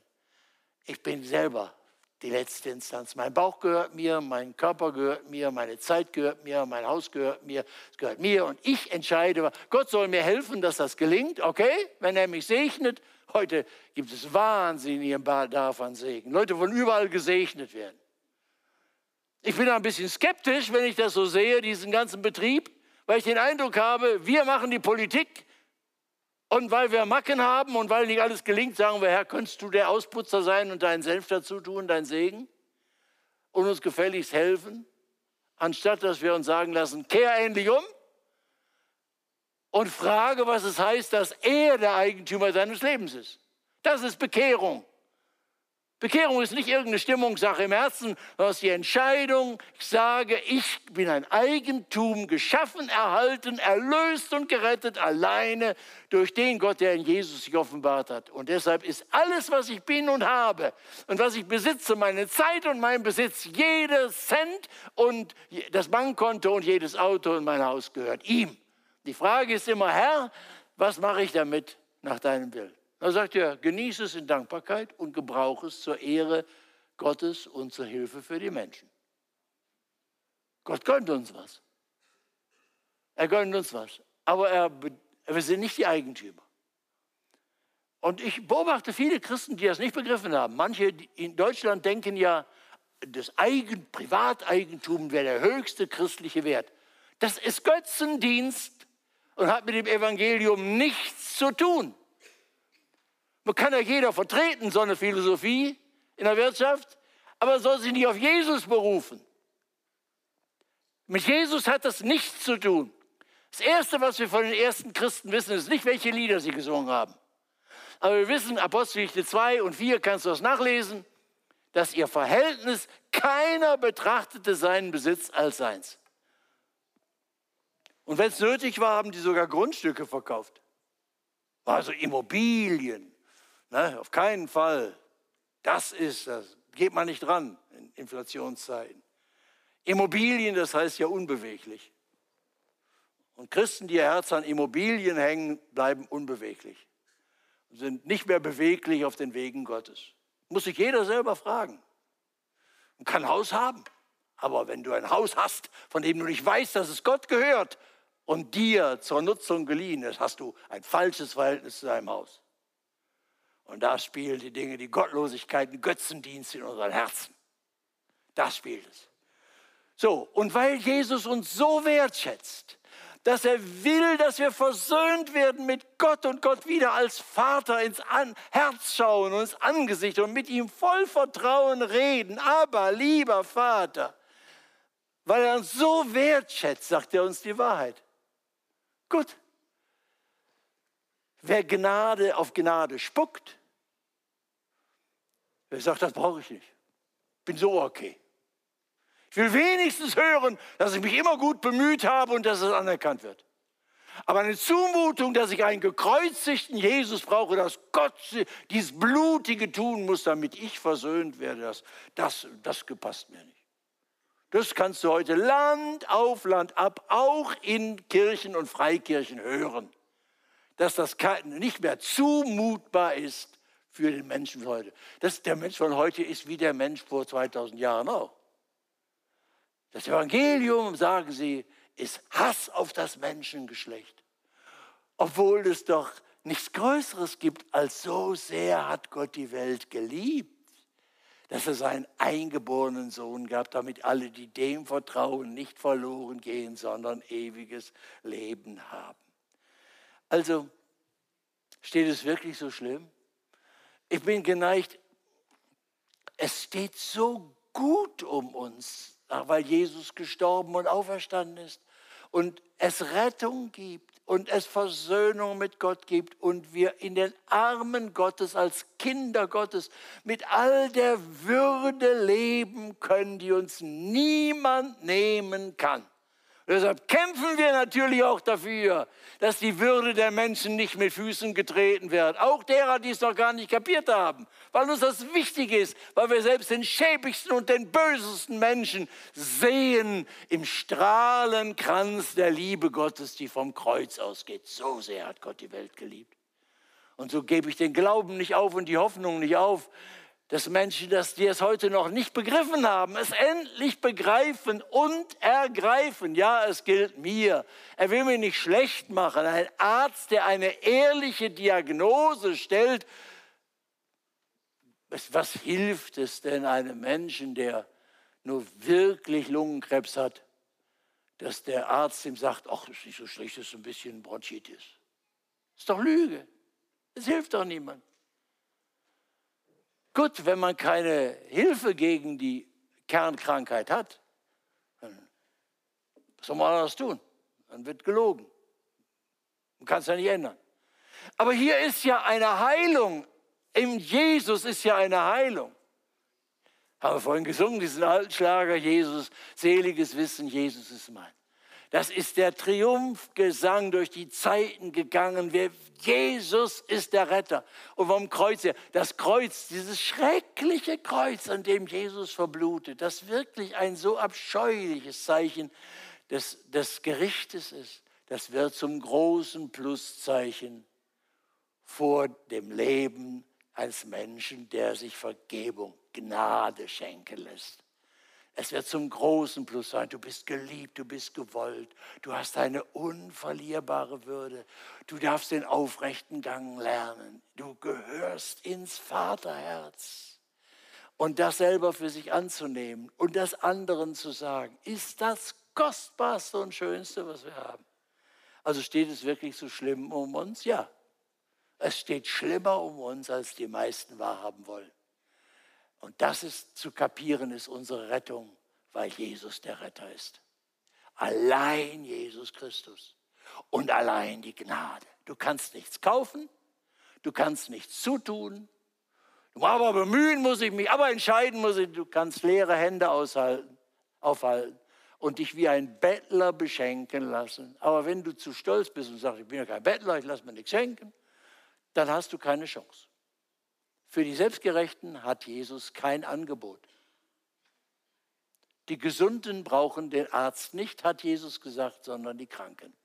Speaker 2: Ich bin selber die letzte Instanz. Mein Bauch gehört mir, mein Körper gehört mir, meine Zeit gehört mir, mein Haus gehört mir, es gehört mir und ich entscheide. Gott soll mir helfen, dass das gelingt, okay? Wenn er mich segnet. Heute gibt es wahnsinnigen Bedarf an Segen. Leute wollen überall gesegnet werden. Ich bin ein bisschen skeptisch, wenn ich das so sehe, diesen ganzen Betrieb, weil ich den Eindruck habe, wir machen die Politik und weil wir Macken haben und weil nicht alles gelingt, sagen wir, Herr, könntest du der Ausputzer sein und deinen Senf dazu tun, dein Segen und uns gefälligst helfen, anstatt dass wir uns sagen lassen, kehr endlich um und frage, was es heißt, dass er der Eigentümer seines Lebens ist. Das ist Bekehrung. Bekehrung ist nicht irgendeine Stimmungssache im Herzen, sondern es ist die Entscheidung, ich sage, ich bin ein Eigentum, geschaffen, erhalten, erlöst und gerettet, alleine durch den Gott, der in Jesus sich offenbart hat. Und deshalb ist alles, was ich bin und habe und was ich besitze, meine Zeit und mein Besitz, jeder Cent und das Bankkonto und jedes Auto und mein Haus gehört ihm. Die Frage ist immer, Herr, was mache ich damit nach deinem Willen? Da sagt er, genieße es in Dankbarkeit und gebrauche es zur Ehre Gottes und zur Hilfe für die Menschen. Gott gönnt uns was. Er gönnt uns was. Aber er, wir sind nicht die Eigentümer. Und ich beobachte viele Christen, die das nicht begriffen haben. Manche in Deutschland denken ja, das Eigen, Privateigentum wäre der höchste christliche Wert. Das ist Götzendienst und hat mit dem Evangelium nichts zu tun. Man kann ja jeder vertreten, so eine Philosophie in der Wirtschaft, aber soll sich nicht auf Jesus berufen. Mit Jesus hat das nichts zu tun. Das Erste, was wir von den ersten Christen wissen, ist nicht, welche Lieder sie gesungen haben. Aber wir wissen, Apostelgeschichte 2 und 4 kannst du das nachlesen, dass ihr Verhältnis, keiner betrachtete seinen Besitz als seins. Und wenn es nötig war, haben die sogar Grundstücke verkauft. Also Immobilien, Ne? Auf keinen Fall. Das ist das. Geht man nicht dran in Inflationszeiten. Immobilien, das heißt ja unbeweglich. Und Christen, die ihr Herz an Immobilien hängen, bleiben unbeweglich. Sind nicht mehr beweglich auf den Wegen Gottes. Muss sich jeder selber fragen. Und kann ein Haus haben. Aber wenn du ein Haus hast, von dem du nicht weißt, dass es Gott gehört, und dir zur Nutzung geliehen ist, hast du ein falsches Verhältnis zu deinem Haus. Und da spielen die Dinge, die Gottlosigkeit, den Götzendienst in unseren Herzen. Das spielt es. So, und weil Jesus uns so wertschätzt, dass er will, dass wir versöhnt werden mit Gott und Gott wieder als Vater ins An Herz schauen, ins Angesicht und mit ihm voll Vertrauen reden. Aber lieber Vater, weil er uns so wertschätzt, sagt er uns die Wahrheit. Gut. Wer Gnade auf Gnade spuckt, wer sagt, das brauche ich nicht. Bin so okay. Ich will wenigstens hören, dass ich mich immer gut bemüht habe und dass es anerkannt wird. Aber eine Zumutung, dass ich einen gekreuzigten Jesus brauche, dass Gott dieses Blutige tun muss, damit ich versöhnt werde, das, das, das gepasst mir nicht. Das kannst du heute Land auf Land ab, auch in Kirchen und Freikirchen hören, dass das nicht mehr zumutbar ist für den Menschen von heute. Das, der Mensch von heute ist wie der Mensch vor 2000 Jahren auch. Das Evangelium, sagen sie, ist Hass auf das Menschengeschlecht. Obwohl es doch nichts Größeres gibt, als so sehr hat Gott die Welt geliebt, dass er seinen eingeborenen Sohn gab, damit alle, die dem vertrauen, nicht verloren gehen, sondern ewiges Leben haben. Also, steht es wirklich so schlimm? Ich bin geneigt, es steht so gut um uns, weil Jesus gestorben und auferstanden ist und es Rettung gibt und es Versöhnung mit Gott gibt und wir in den Armen Gottes als Kinder Gottes mit all der Würde leben können, die uns niemand nehmen kann. Deshalb kämpfen wir natürlich auch dafür, dass die Würde der Menschen nicht mit Füßen getreten wird. Auch derer, die es noch gar nicht kapiert haben. Weil uns das wichtig ist, weil wir selbst den schäbigsten und den bösesten Menschen sehen im Strahlenkranz der Liebe Gottes, die vom Kreuz ausgeht. So sehr hat Gott die Welt geliebt. Und so gebe ich den Glauben nicht auf und die Hoffnung nicht auf, dass Menschen, dass die es heute noch nicht begriffen haben, es endlich begreifen und ergreifen. Ja, es gilt mir. Er will mir nicht schlecht machen. Ein Arzt, der eine ehrliche Diagnose stellt, was hilft es denn einem Menschen, der nur wirklich Lungenkrebs hat, dass der Arzt ihm sagt, ach, das ist nicht so schlecht, das ist ein bisschen Bronchitis. Ist doch Lüge. Es hilft doch niemand. Gut, wenn man keine Hilfe gegen die Kernkrankheit hat, dann soll man anders tun? Dann wird gelogen. Man kann es ja nicht ändern. Aber hier ist ja eine Heilung. Im Jesus ist ja eine Heilung. Haben wir vorhin gesungen, diesen alten Schlager, Jesus, seliges Wissen, Jesus ist mein. Das ist der Triumphgesang durch die Zeiten gegangen. Jesus ist der Retter. Und vom Kreuz her, das Kreuz, dieses schreckliche Kreuz, an dem Jesus verblutet, das wirklich ein so abscheuliches Zeichen des, des Gerichtes ist, das wird zum großen Pluszeichen vor dem Leben als Menschen, der sich Vergebung, Gnade schenken lässt. Es wird zum großen Plus sein. Du bist geliebt, du bist gewollt, du hast eine unverlierbare Würde. Du darfst den aufrechten Gang lernen. Du gehörst ins Vaterherz. Und das selber für sich anzunehmen und das anderen zu sagen, ist das Kostbarste und Schönste, was wir haben. Also steht es wirklich so schlimm um uns? Ja. Es steht schlimmer um uns, als die meisten wahrhaben wollen. Und das ist zu kapieren, ist unsere Rettung, weil Jesus der Retter ist. Allein Jesus Christus und allein die Gnade. Du kannst nichts kaufen, du kannst nichts zutun. Aber bemühen muss ich mich, aber entscheiden muss ich. Du kannst leere Hände aushalten, aufhalten und dich wie ein Bettler beschenken lassen. Aber wenn du zu stolz bist und sagst, ich bin ja kein Bettler, ich lasse mir nichts schenken, dann hast du keine Chance. Für die Selbstgerechten hat Jesus kein Angebot. Die Gesunden brauchen den Arzt nicht, hat Jesus gesagt, sondern die Kranken.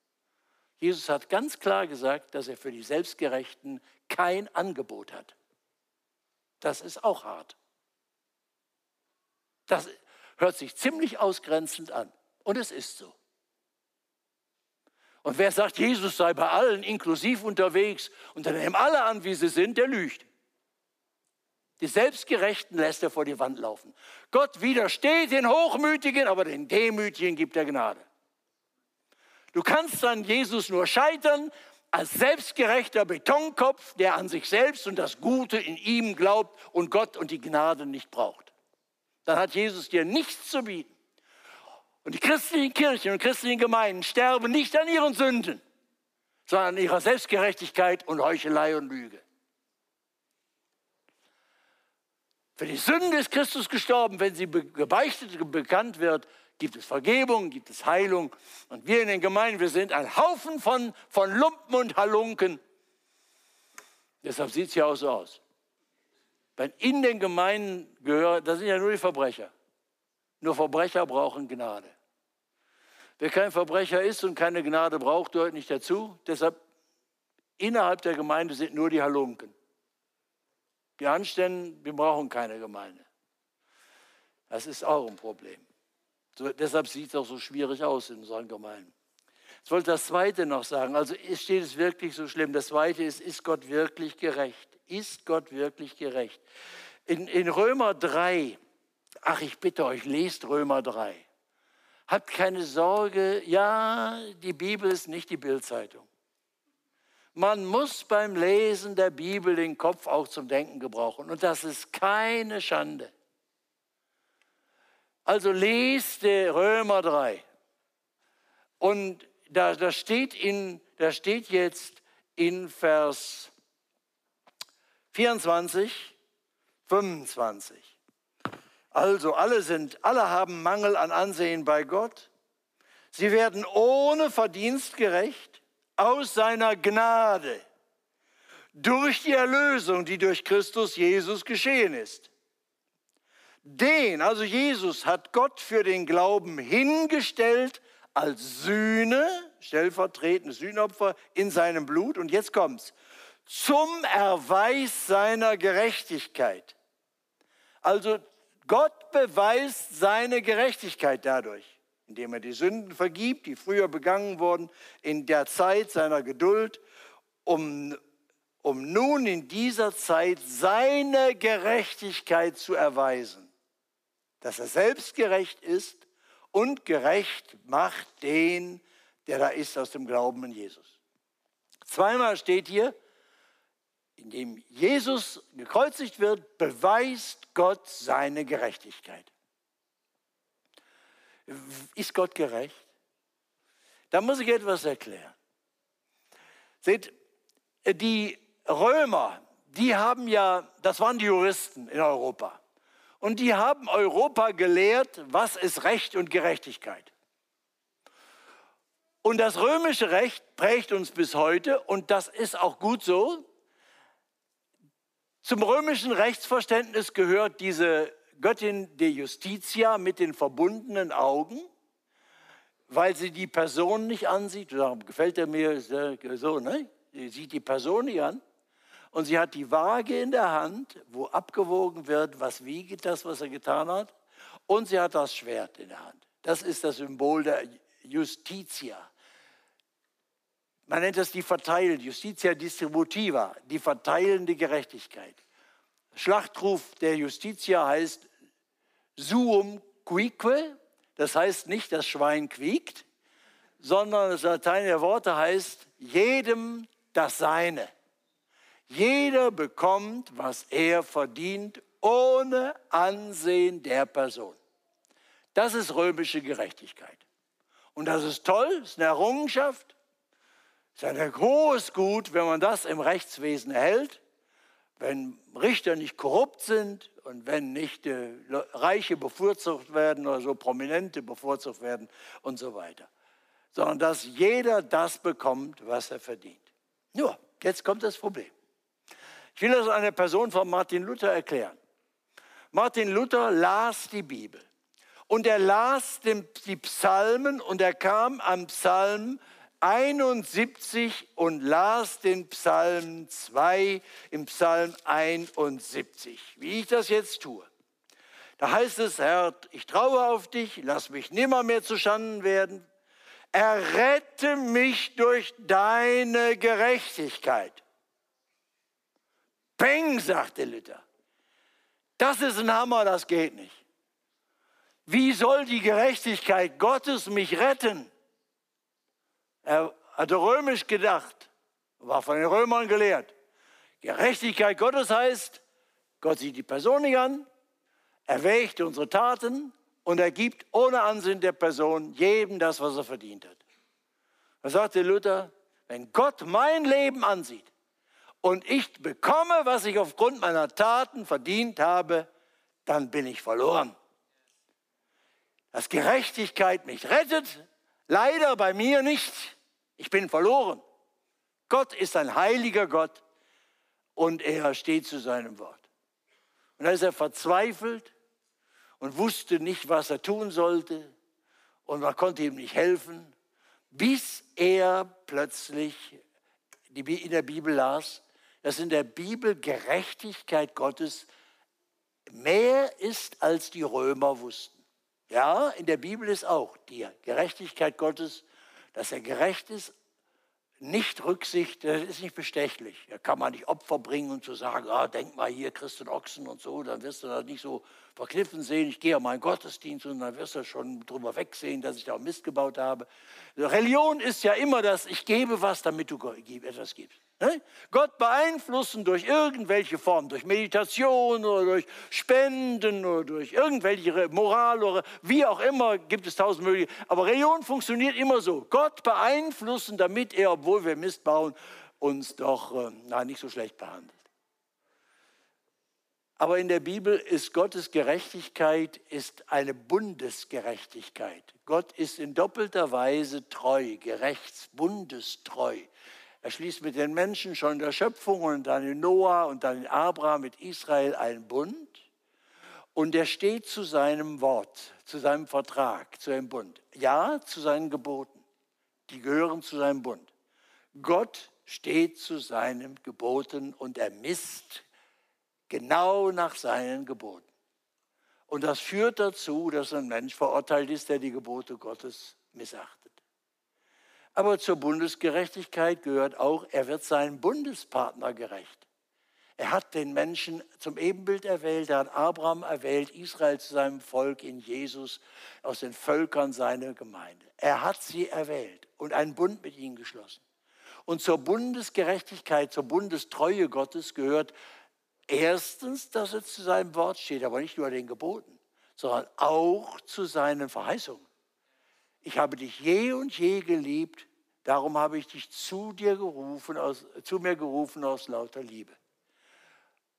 Speaker 2: Jesus hat ganz klar gesagt, dass er für die Selbstgerechten kein Angebot hat. Das ist auch hart. Das hört sich ziemlich ausgrenzend an. Und es ist so. Und wer sagt, Jesus sei bei allen inklusiv unterwegs und dann nehmen alle an, wie sie sind, der lügt. Die Selbstgerechten lässt er vor die Wand laufen. Gott widersteht den Hochmütigen, aber den Demütigen gibt er Gnade. Du kannst an Jesus nur scheitern als selbstgerechter Betonkopf, der an sich selbst und das Gute in ihm glaubt und Gott und die Gnade nicht braucht. Dann hat Jesus dir nichts zu bieten. Und die christlichen Kirchen und christlichen Gemeinden sterben nicht an ihren Sünden, sondern an ihrer Selbstgerechtigkeit und Heuchelei und Lüge. Für die Sünde ist Christus gestorben. Wenn sie gebeichtet und bekannt wird, gibt es Vergebung, gibt es Heilung. Und wir in den Gemeinden, wir sind ein Haufen von, von Lumpen und Halunken. Deshalb sieht es ja auch so aus. Wenn in den Gemeinden gehören, das sind ja nur die Verbrecher. Nur Verbrecher brauchen Gnade. Wer kein Verbrecher ist und keine Gnade braucht, gehört nicht dazu. Deshalb innerhalb der Gemeinde sind nur die Halunken. Die Anständigen, wir brauchen keine Gemeinde. Das ist auch ein Problem. So, deshalb sieht es auch so schwierig aus in unseren Gemeinden. Ich wollte das Zweite noch sagen. Also steht es wirklich so schlimm. Das Zweite ist, ist Gott wirklich gerecht? Ist Gott wirklich gerecht? In, in Römer 3, ach ich bitte euch, lest Römer 3. Habt keine Sorge, ja, die Bibel ist nicht die Bildzeitung. Man muss beim Lesen der Bibel den Kopf auch zum Denken gebrauchen. Und das ist keine Schande. Also lest Römer 3. Und da, da, steht in, da steht jetzt in Vers 24, 25. Also alle sind, alle haben Mangel an Ansehen bei Gott. Sie werden ohne Verdienst gerecht aus seiner Gnade durch die Erlösung, die durch Christus Jesus geschehen ist. Den, also Jesus, hat Gott für den Glauben hingestellt als Sühne, stellvertretendes Sühnopfer in seinem Blut. Und jetzt kommt's. Zum Erweis seiner Gerechtigkeit. Also Gott beweist seine Gerechtigkeit dadurch, indem er die Sünden vergibt, die früher begangen wurden, in der Zeit seiner Geduld, um, um nun in dieser Zeit seine Gerechtigkeit zu erweisen. Dass er selbst gerecht ist und gerecht macht den, der da ist aus dem Glauben in Jesus. Zweimal steht hier, indem Jesus gekreuzigt wird, beweist Gott seine Gerechtigkeit. Ist Gott gerecht? Da muss ich etwas erklären. Seht, die Römer, die haben ja, das waren die Juristen in Europa. Und die haben Europa gelehrt, was ist Recht und Gerechtigkeit. Und das römische Recht prägt uns bis heute und das ist auch gut so. Zum römischen Rechtsverständnis gehört diese Göttin de Justitia mit den verbundenen Augen, weil sie die Person nicht ansieht. Darum gefällt er mir so, ne? Sie sieht die Person nicht an. Und sie hat die Waage in der Hand, wo abgewogen wird, was wiegt das, was er getan hat. Und sie hat das Schwert in der Hand. Das ist das Symbol der Justitia. Man nennt das die verteilende, Justitia distributiva, die verteilende Gerechtigkeit. Schlachtruf der Justitia heißt suum quique, das heißt nicht, das Schwein quiekt, sondern das lateinische Wort heißt jedem das Seine. Jeder bekommt, was er verdient, ohne Ansehen der Person. Das ist römische Gerechtigkeit. Und das ist toll, ist eine Errungenschaft. Ist ein großes Gut, wenn man das im Rechtswesen erhält, wenn Richter nicht korrupt sind und wenn nicht äh, Reiche bevorzugt werden oder so Prominente bevorzugt werden und so weiter, sondern dass jeder das bekommt, was er verdient. Nur, jetzt kommt das Problem. Ich will das einer Person von Martin Luther erklären. Martin Luther las die Bibel und er las die Psalmen und er kam am Psalm 71 und las den Psalm 2 im Psalm 71, wie ich das jetzt tue. Da heißt es, Herr, ich traue auf dich, lass mich nimmer mehr zu Schanden werden. Errette mich durch deine Gerechtigkeit. Peng, sagte Luther. Das ist ein Hammer, das geht nicht. Wie soll die Gerechtigkeit Gottes mich retten? Er hatte römisch gedacht, war von den Römern gelehrt. Gerechtigkeit Gottes heißt, Gott sieht die Person nicht an, er wägt unsere Taten und er gibt ohne Ansehen der Person jedem das, was er verdient hat. Da sagte Luther, wenn Gott mein Leben ansieht und ich bekomme, was ich aufgrund meiner Taten verdient habe, dann bin ich verloren. Dass Gerechtigkeit mich rettet, leider bei mir nicht. Ich bin verloren. Gott ist ein heiliger Gott und er steht zu seinem Wort. Und da ist er verzweifelt und wusste nicht, was er tun sollte und man konnte ihm nicht helfen, bis er plötzlich in der Bibel las, dass in der Bibel Gerechtigkeit Gottes mehr ist, als die Römer wussten. Ja, in der Bibel ist auch die Gerechtigkeit Gottes, dass er gerecht ist, nicht Rücksicht, das ist nicht bestechlich. Da kann man nicht Opfer bringen und zu sagen, ah, denk mal hier, Christen Ochsen und so, dann wirst du das nicht so verkniffen sehen. Ich gehe an meinen Gottesdienst und dann wirst du schon drüber wegsehen, dass ich da auch Mist gebaut habe. Religion ist ja immer das, ich gebe was, damit du etwas gibst. Ne? Gott beeinflussen durch irgendwelche Formen, durch Meditation oder durch Spenden oder durch irgendwelche Moral oder wie auch immer, gibt es tausend Möglichkeiten. Aber Religion funktioniert immer so. Gott beeinflussen, damit er, obwohl wir Mist bauen, uns doch äh, na, nicht so schlecht behandelt. Aber in der Bibel ist Gottes Gerechtigkeit ist eine Bundesgerechtigkeit. Gott ist in doppelter Weise treu, gerechts, bundestreu. Er schließt mit den Menschen schon in der Schöpfung und dann in Noah und dann in Abraham mit Israel einen Bund. Und er steht zu seinem Wort, zu seinem Vertrag, zu seinem Bund. Ja, zu seinen Geboten. Die gehören zu seinem Bund. Gott steht zu seinen Geboten und er misst genau nach seinen Geboten. Und das führt dazu, dass ein Mensch verurteilt ist, der die Gebote Gottes missachtet. Aber zur Bundesgerechtigkeit gehört auch, er wird seinen Bundespartner gerecht. Er hat den Menschen zum Ebenbild erwählt, er hat Abraham erwählt, Israel zu seinem Volk in Jesus, aus den Völkern seine Gemeinde. Er hat sie erwählt und einen Bund mit ihnen geschlossen. Und zur Bundesgerechtigkeit, zur Bundestreue Gottes gehört erstens, dass er zu seinem Wort steht, aber nicht nur den Geboten, sondern auch zu seinen Verheißungen. Ich habe dich je und je geliebt, Darum habe ich dich zu dir gerufen, aus, zu mir gerufen aus lauter Liebe.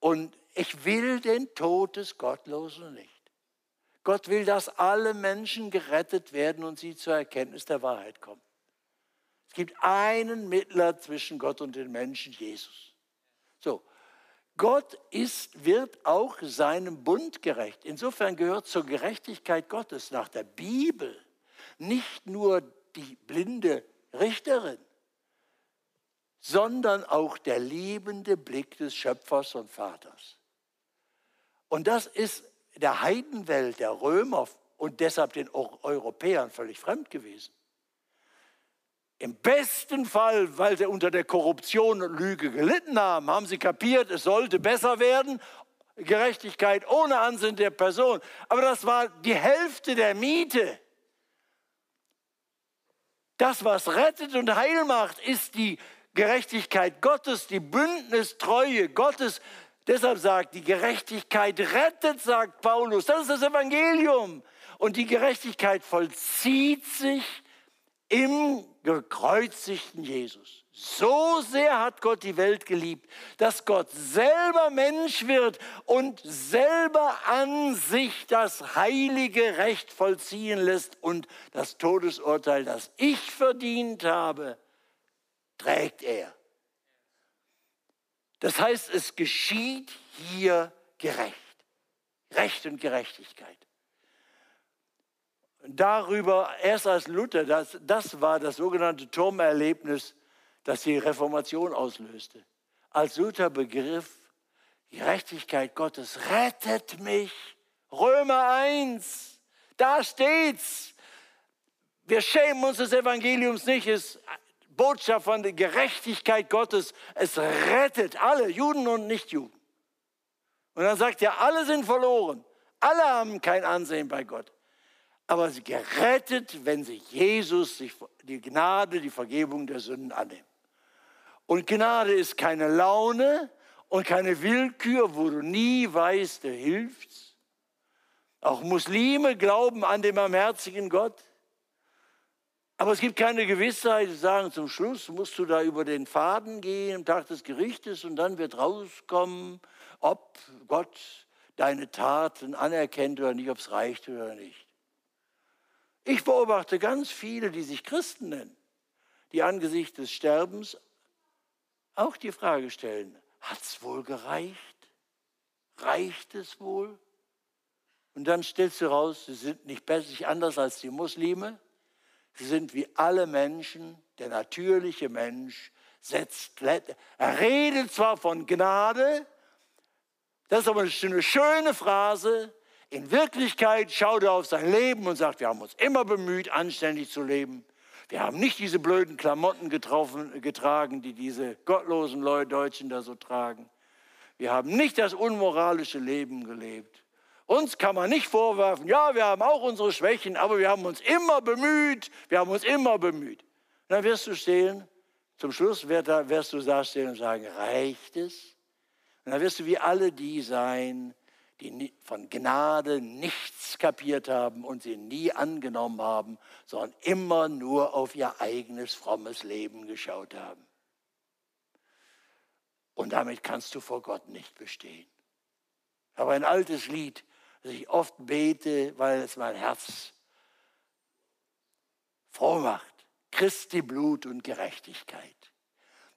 Speaker 2: Und ich will den Tod des Gottlosen nicht. Gott will, dass alle Menschen gerettet werden und sie zur Erkenntnis der Wahrheit kommen. Es gibt einen Mittler zwischen Gott und den Menschen, Jesus. So, Gott ist, wird auch seinem Bund gerecht. Insofern gehört zur Gerechtigkeit Gottes nach der Bibel nicht nur die blinde Richterin, sondern auch der liebende Blick des Schöpfers und Vaters. Und das ist der Heidenwelt, der Römer und deshalb den Europäern völlig fremd gewesen. Im besten Fall, weil sie unter der Korruption und Lüge gelitten haben, haben sie kapiert, es sollte besser werden. Gerechtigkeit ohne Ansehen der Person. Aber das war die Hälfte der Miete. Das, was rettet und heil macht, ist die Gerechtigkeit Gottes, die Bündnistreue Gottes. Deshalb sagt, die Gerechtigkeit rettet, sagt Paulus. Das ist das Evangelium. Und die Gerechtigkeit vollzieht sich im gekreuzigten Jesus. So sehr hat Gott die Welt geliebt, dass Gott selber Mensch wird und selber an sich das heilige Recht vollziehen lässt und das Todesurteil, das ich verdient habe, trägt er. Das heißt, es geschieht hier gerecht. Recht und Gerechtigkeit. Darüber, erst als Luther, das, das war das sogenannte Turmerlebnis, das die Reformation auslöste. Als Luther begriff, Gerechtigkeit Gottes rettet mich. Römer 1, da steht's. Wir schämen uns des Evangeliums nicht. Es ist Botschaft von der Gerechtigkeit Gottes. Es rettet alle, Juden und Nichtjuden. Und dann sagt er, alle sind verloren. Alle haben kein Ansehen bei Gott. Aber sie gerettet, wenn sie Jesus, die Gnade, die Vergebung der Sünden annehmen. Und Gnade ist keine Laune und keine Willkür, wo du nie weißt, der hilft. Auch Muslime glauben an den barmherzigen Gott. Aber es gibt keine Gewissheit, sie sagen, zum Schluss musst du da über den Faden gehen am Tag des Gerichtes und dann wird rauskommen, ob Gott deine Taten anerkennt oder nicht, ob es reicht oder nicht. Ich beobachte ganz viele, die sich Christen nennen, die angesichts des Sterbens auch die Frage stellen, hat es wohl gereicht? Reicht es wohl? Und dann stellst du raus, sie sind nicht besser, anders als die Muslime. Sie sind wie alle Menschen, der natürliche Mensch setzt, er redet zwar von Gnade, das ist aber eine schöne Phrase. In Wirklichkeit schaut er auf sein Leben und sagt, wir haben uns immer bemüht, anständig zu leben. Wir haben nicht diese blöden Klamotten getroffen, getragen, die diese gottlosen Deutschen da so tragen. Wir haben nicht das unmoralische Leben gelebt. Uns kann man nicht vorwerfen, ja, wir haben auch unsere Schwächen, aber wir haben uns immer bemüht, wir haben uns immer bemüht. Und dann wirst du stehen, zum Schluss wirst du da stehen und sagen, reicht es? Und dann wirst du wie alle die sein, die von Gnade nichts kapiert haben und sie nie angenommen haben, sondern immer nur auf ihr eigenes frommes Leben geschaut haben. Und damit kannst du vor Gott nicht bestehen. Aber ein altes Lied, das ich oft bete, weil es mein Herz froh macht. Christi Blut und Gerechtigkeit.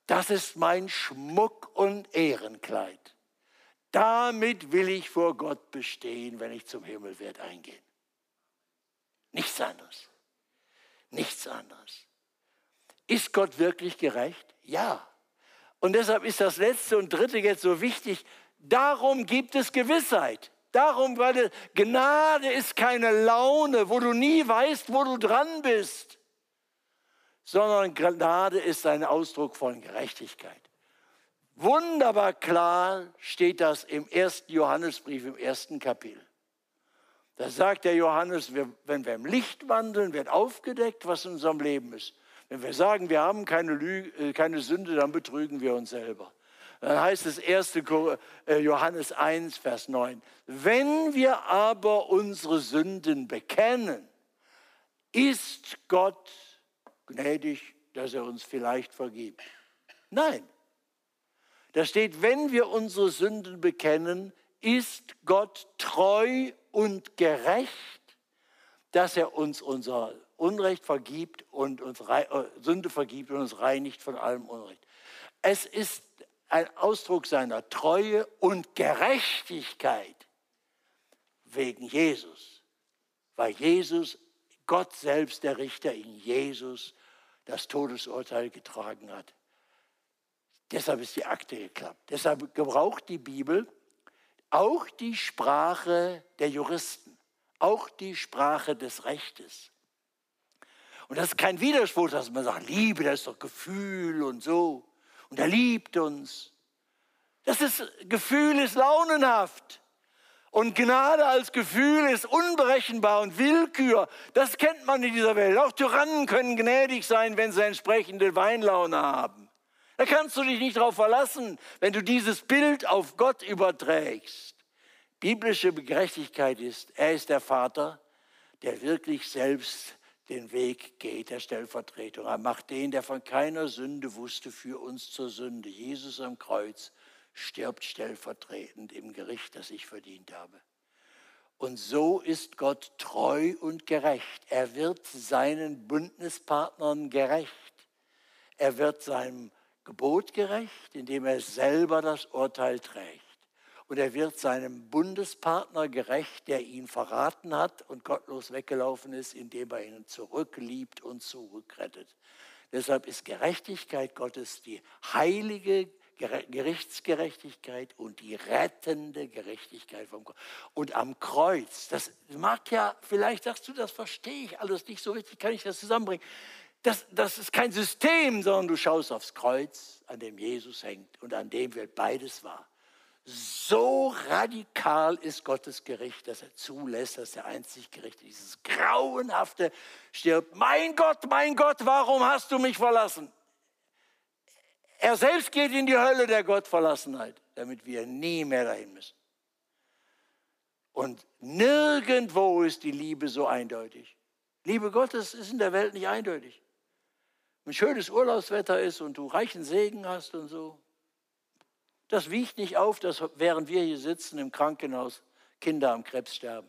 Speaker 2: Das ist mein Schmuck und Ehrenkleid. Damit will ich vor Gott bestehen, wenn ich zum Himmel werde eingehen. Nichts anderes. Nichts anderes. Ist Gott wirklich gerecht? Ja. Und deshalb ist das letzte und dritte jetzt so wichtig. Darum gibt es Gewissheit. Darum, weil Gnade ist keine Laune, wo du nie weißt, wo du dran bist, sondern Gnade ist ein Ausdruck von Gerechtigkeit. Wunderbar klar steht das im ersten Johannesbrief, im ersten Kapitel. Da sagt der Johannes, wenn wir im Licht wandeln, wird aufgedeckt, was in unserem Leben ist. Wenn wir sagen, wir haben keine, Lüge, äh, keine Sünde, dann betrügen wir uns selber. Dann heißt es 1. Äh, Johannes 1, Vers 9. Wenn wir aber unsere Sünden bekennen, ist Gott gnädig, dass er uns vielleicht vergibt. Nein, da steht, wenn wir unsere Sünden bekennen, ist Gott treu und gerecht, dass er uns unser Unrecht vergibt und uns äh, Sünde vergibt und uns reinigt von allem Unrecht. Es ist ein Ausdruck seiner Treue und Gerechtigkeit wegen Jesus, weil Jesus, Gott selbst, der Richter in Jesus, das Todesurteil getragen hat. Deshalb ist die Akte geklappt. Deshalb gebraucht die Bibel auch die Sprache der Juristen, auch die Sprache des Rechtes. Und das ist kein Widerspruch, dass man sagt, Liebe, das ist doch Gefühl und so. Und er liebt uns. Das ist, Gefühl ist launenhaft. Und Gnade als Gefühl ist unberechenbar und Willkür. Das kennt man in dieser Welt. Auch Tyrannen können gnädig sein, wenn sie entsprechende Weinlaune haben. Da kannst du dich nicht darauf verlassen, wenn du dieses Bild auf Gott überträgst. Biblische Gerechtigkeit ist, er ist der Vater, der wirklich selbst den Weg geht der Stellvertretung. Er macht den, der von keiner Sünde wusste, für uns zur Sünde. Jesus am Kreuz stirbt stellvertretend im Gericht, das ich verdient habe. Und so ist Gott treu und gerecht. Er wird seinen Bündnispartnern gerecht. Er wird seinem Gebot gerecht, indem er selber das Urteil trägt. Und er wird seinem Bundespartner gerecht, der ihn verraten hat und gottlos weggelaufen ist, indem er ihn zurückliebt und zurückrettet. Deshalb ist Gerechtigkeit Gottes die heilige Gerichtsgerechtigkeit und die rettende Gerechtigkeit vom Kreuz. Und am Kreuz, das mag ja, vielleicht sagst du, das verstehe ich alles nicht so richtig, kann ich das zusammenbringen. Das, das ist kein System, sondern du schaust aufs Kreuz, an dem Jesus hängt und an dem wird beides wahr. So radikal ist Gottes Gericht, dass er zulässt, dass der einzig Gerechte dieses grauenhafte stirbt. Mein Gott, mein Gott, warum hast du mich verlassen? Er selbst geht in die Hölle der Gottverlassenheit, damit wir nie mehr dahin müssen. Und nirgendwo ist die Liebe so eindeutig. Liebe Gottes ist in der Welt nicht eindeutig. Wenn schönes Urlaubswetter ist und du reichen Segen hast und so, das wiegt nicht auf, dass während wir hier sitzen im Krankenhaus Kinder am Krebs sterben.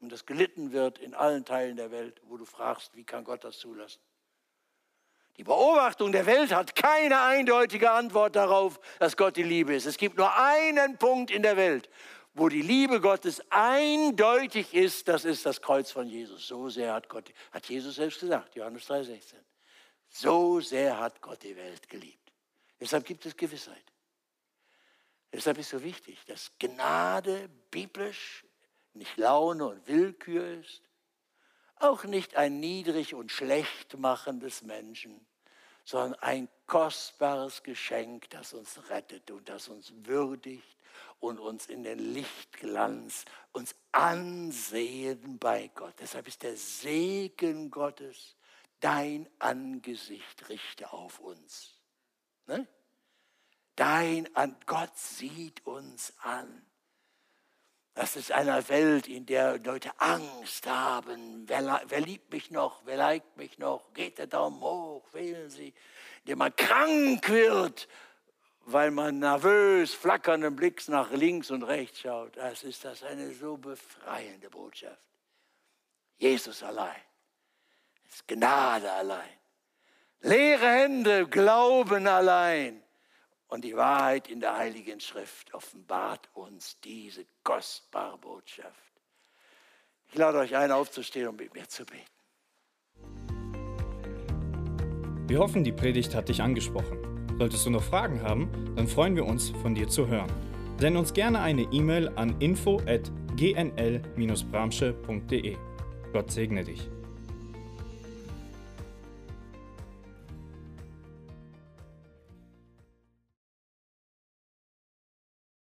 Speaker 2: Und das gelitten wird in allen Teilen der Welt, wo du fragst, wie kann Gott das zulassen? Die Beobachtung der Welt hat keine eindeutige Antwort darauf, dass Gott die Liebe ist. Es gibt nur einen Punkt in der Welt, wo die Liebe Gottes eindeutig ist, das ist das Kreuz von Jesus. So sehr hat Gott, hat Jesus selbst gesagt, Johannes 3,16. So sehr hat Gott die Welt geliebt. Deshalb gibt es Gewissheit. Deshalb ist so wichtig, dass Gnade biblisch nicht Laune und Willkür ist, auch nicht ein niedrig und schlecht machendes Menschen, sondern ein kostbares Geschenk, das uns rettet und das uns würdigt und uns in den Lichtglanz, uns ansehen bei Gott. Deshalb ist der Segen Gottes, dein Angesicht richte auf uns. Ne? Dein Gott sieht uns an. Das ist eine Welt, in der Leute Angst haben. Wer, wer, liebt mich noch? Wer liked mich noch? Geht der Daumen hoch? Wählen Sie. In der man krank wird, weil man nervös, flackernden Blicks nach links und rechts schaut. Das ist das eine so befreiende Botschaft. Jesus allein. Es ist Gnade allein. Leere Hände, Glauben allein. Und die Wahrheit in der Heiligen Schrift offenbart uns diese kostbare Botschaft. Ich lade euch ein, aufzustehen und mit mir zu beten.
Speaker 1: Wir hoffen, die Predigt hat dich angesprochen. Solltest du noch Fragen haben, dann freuen wir uns, von dir zu hören. Send uns gerne eine E-Mail an info@gnl-bramsche.de. Gott segne dich.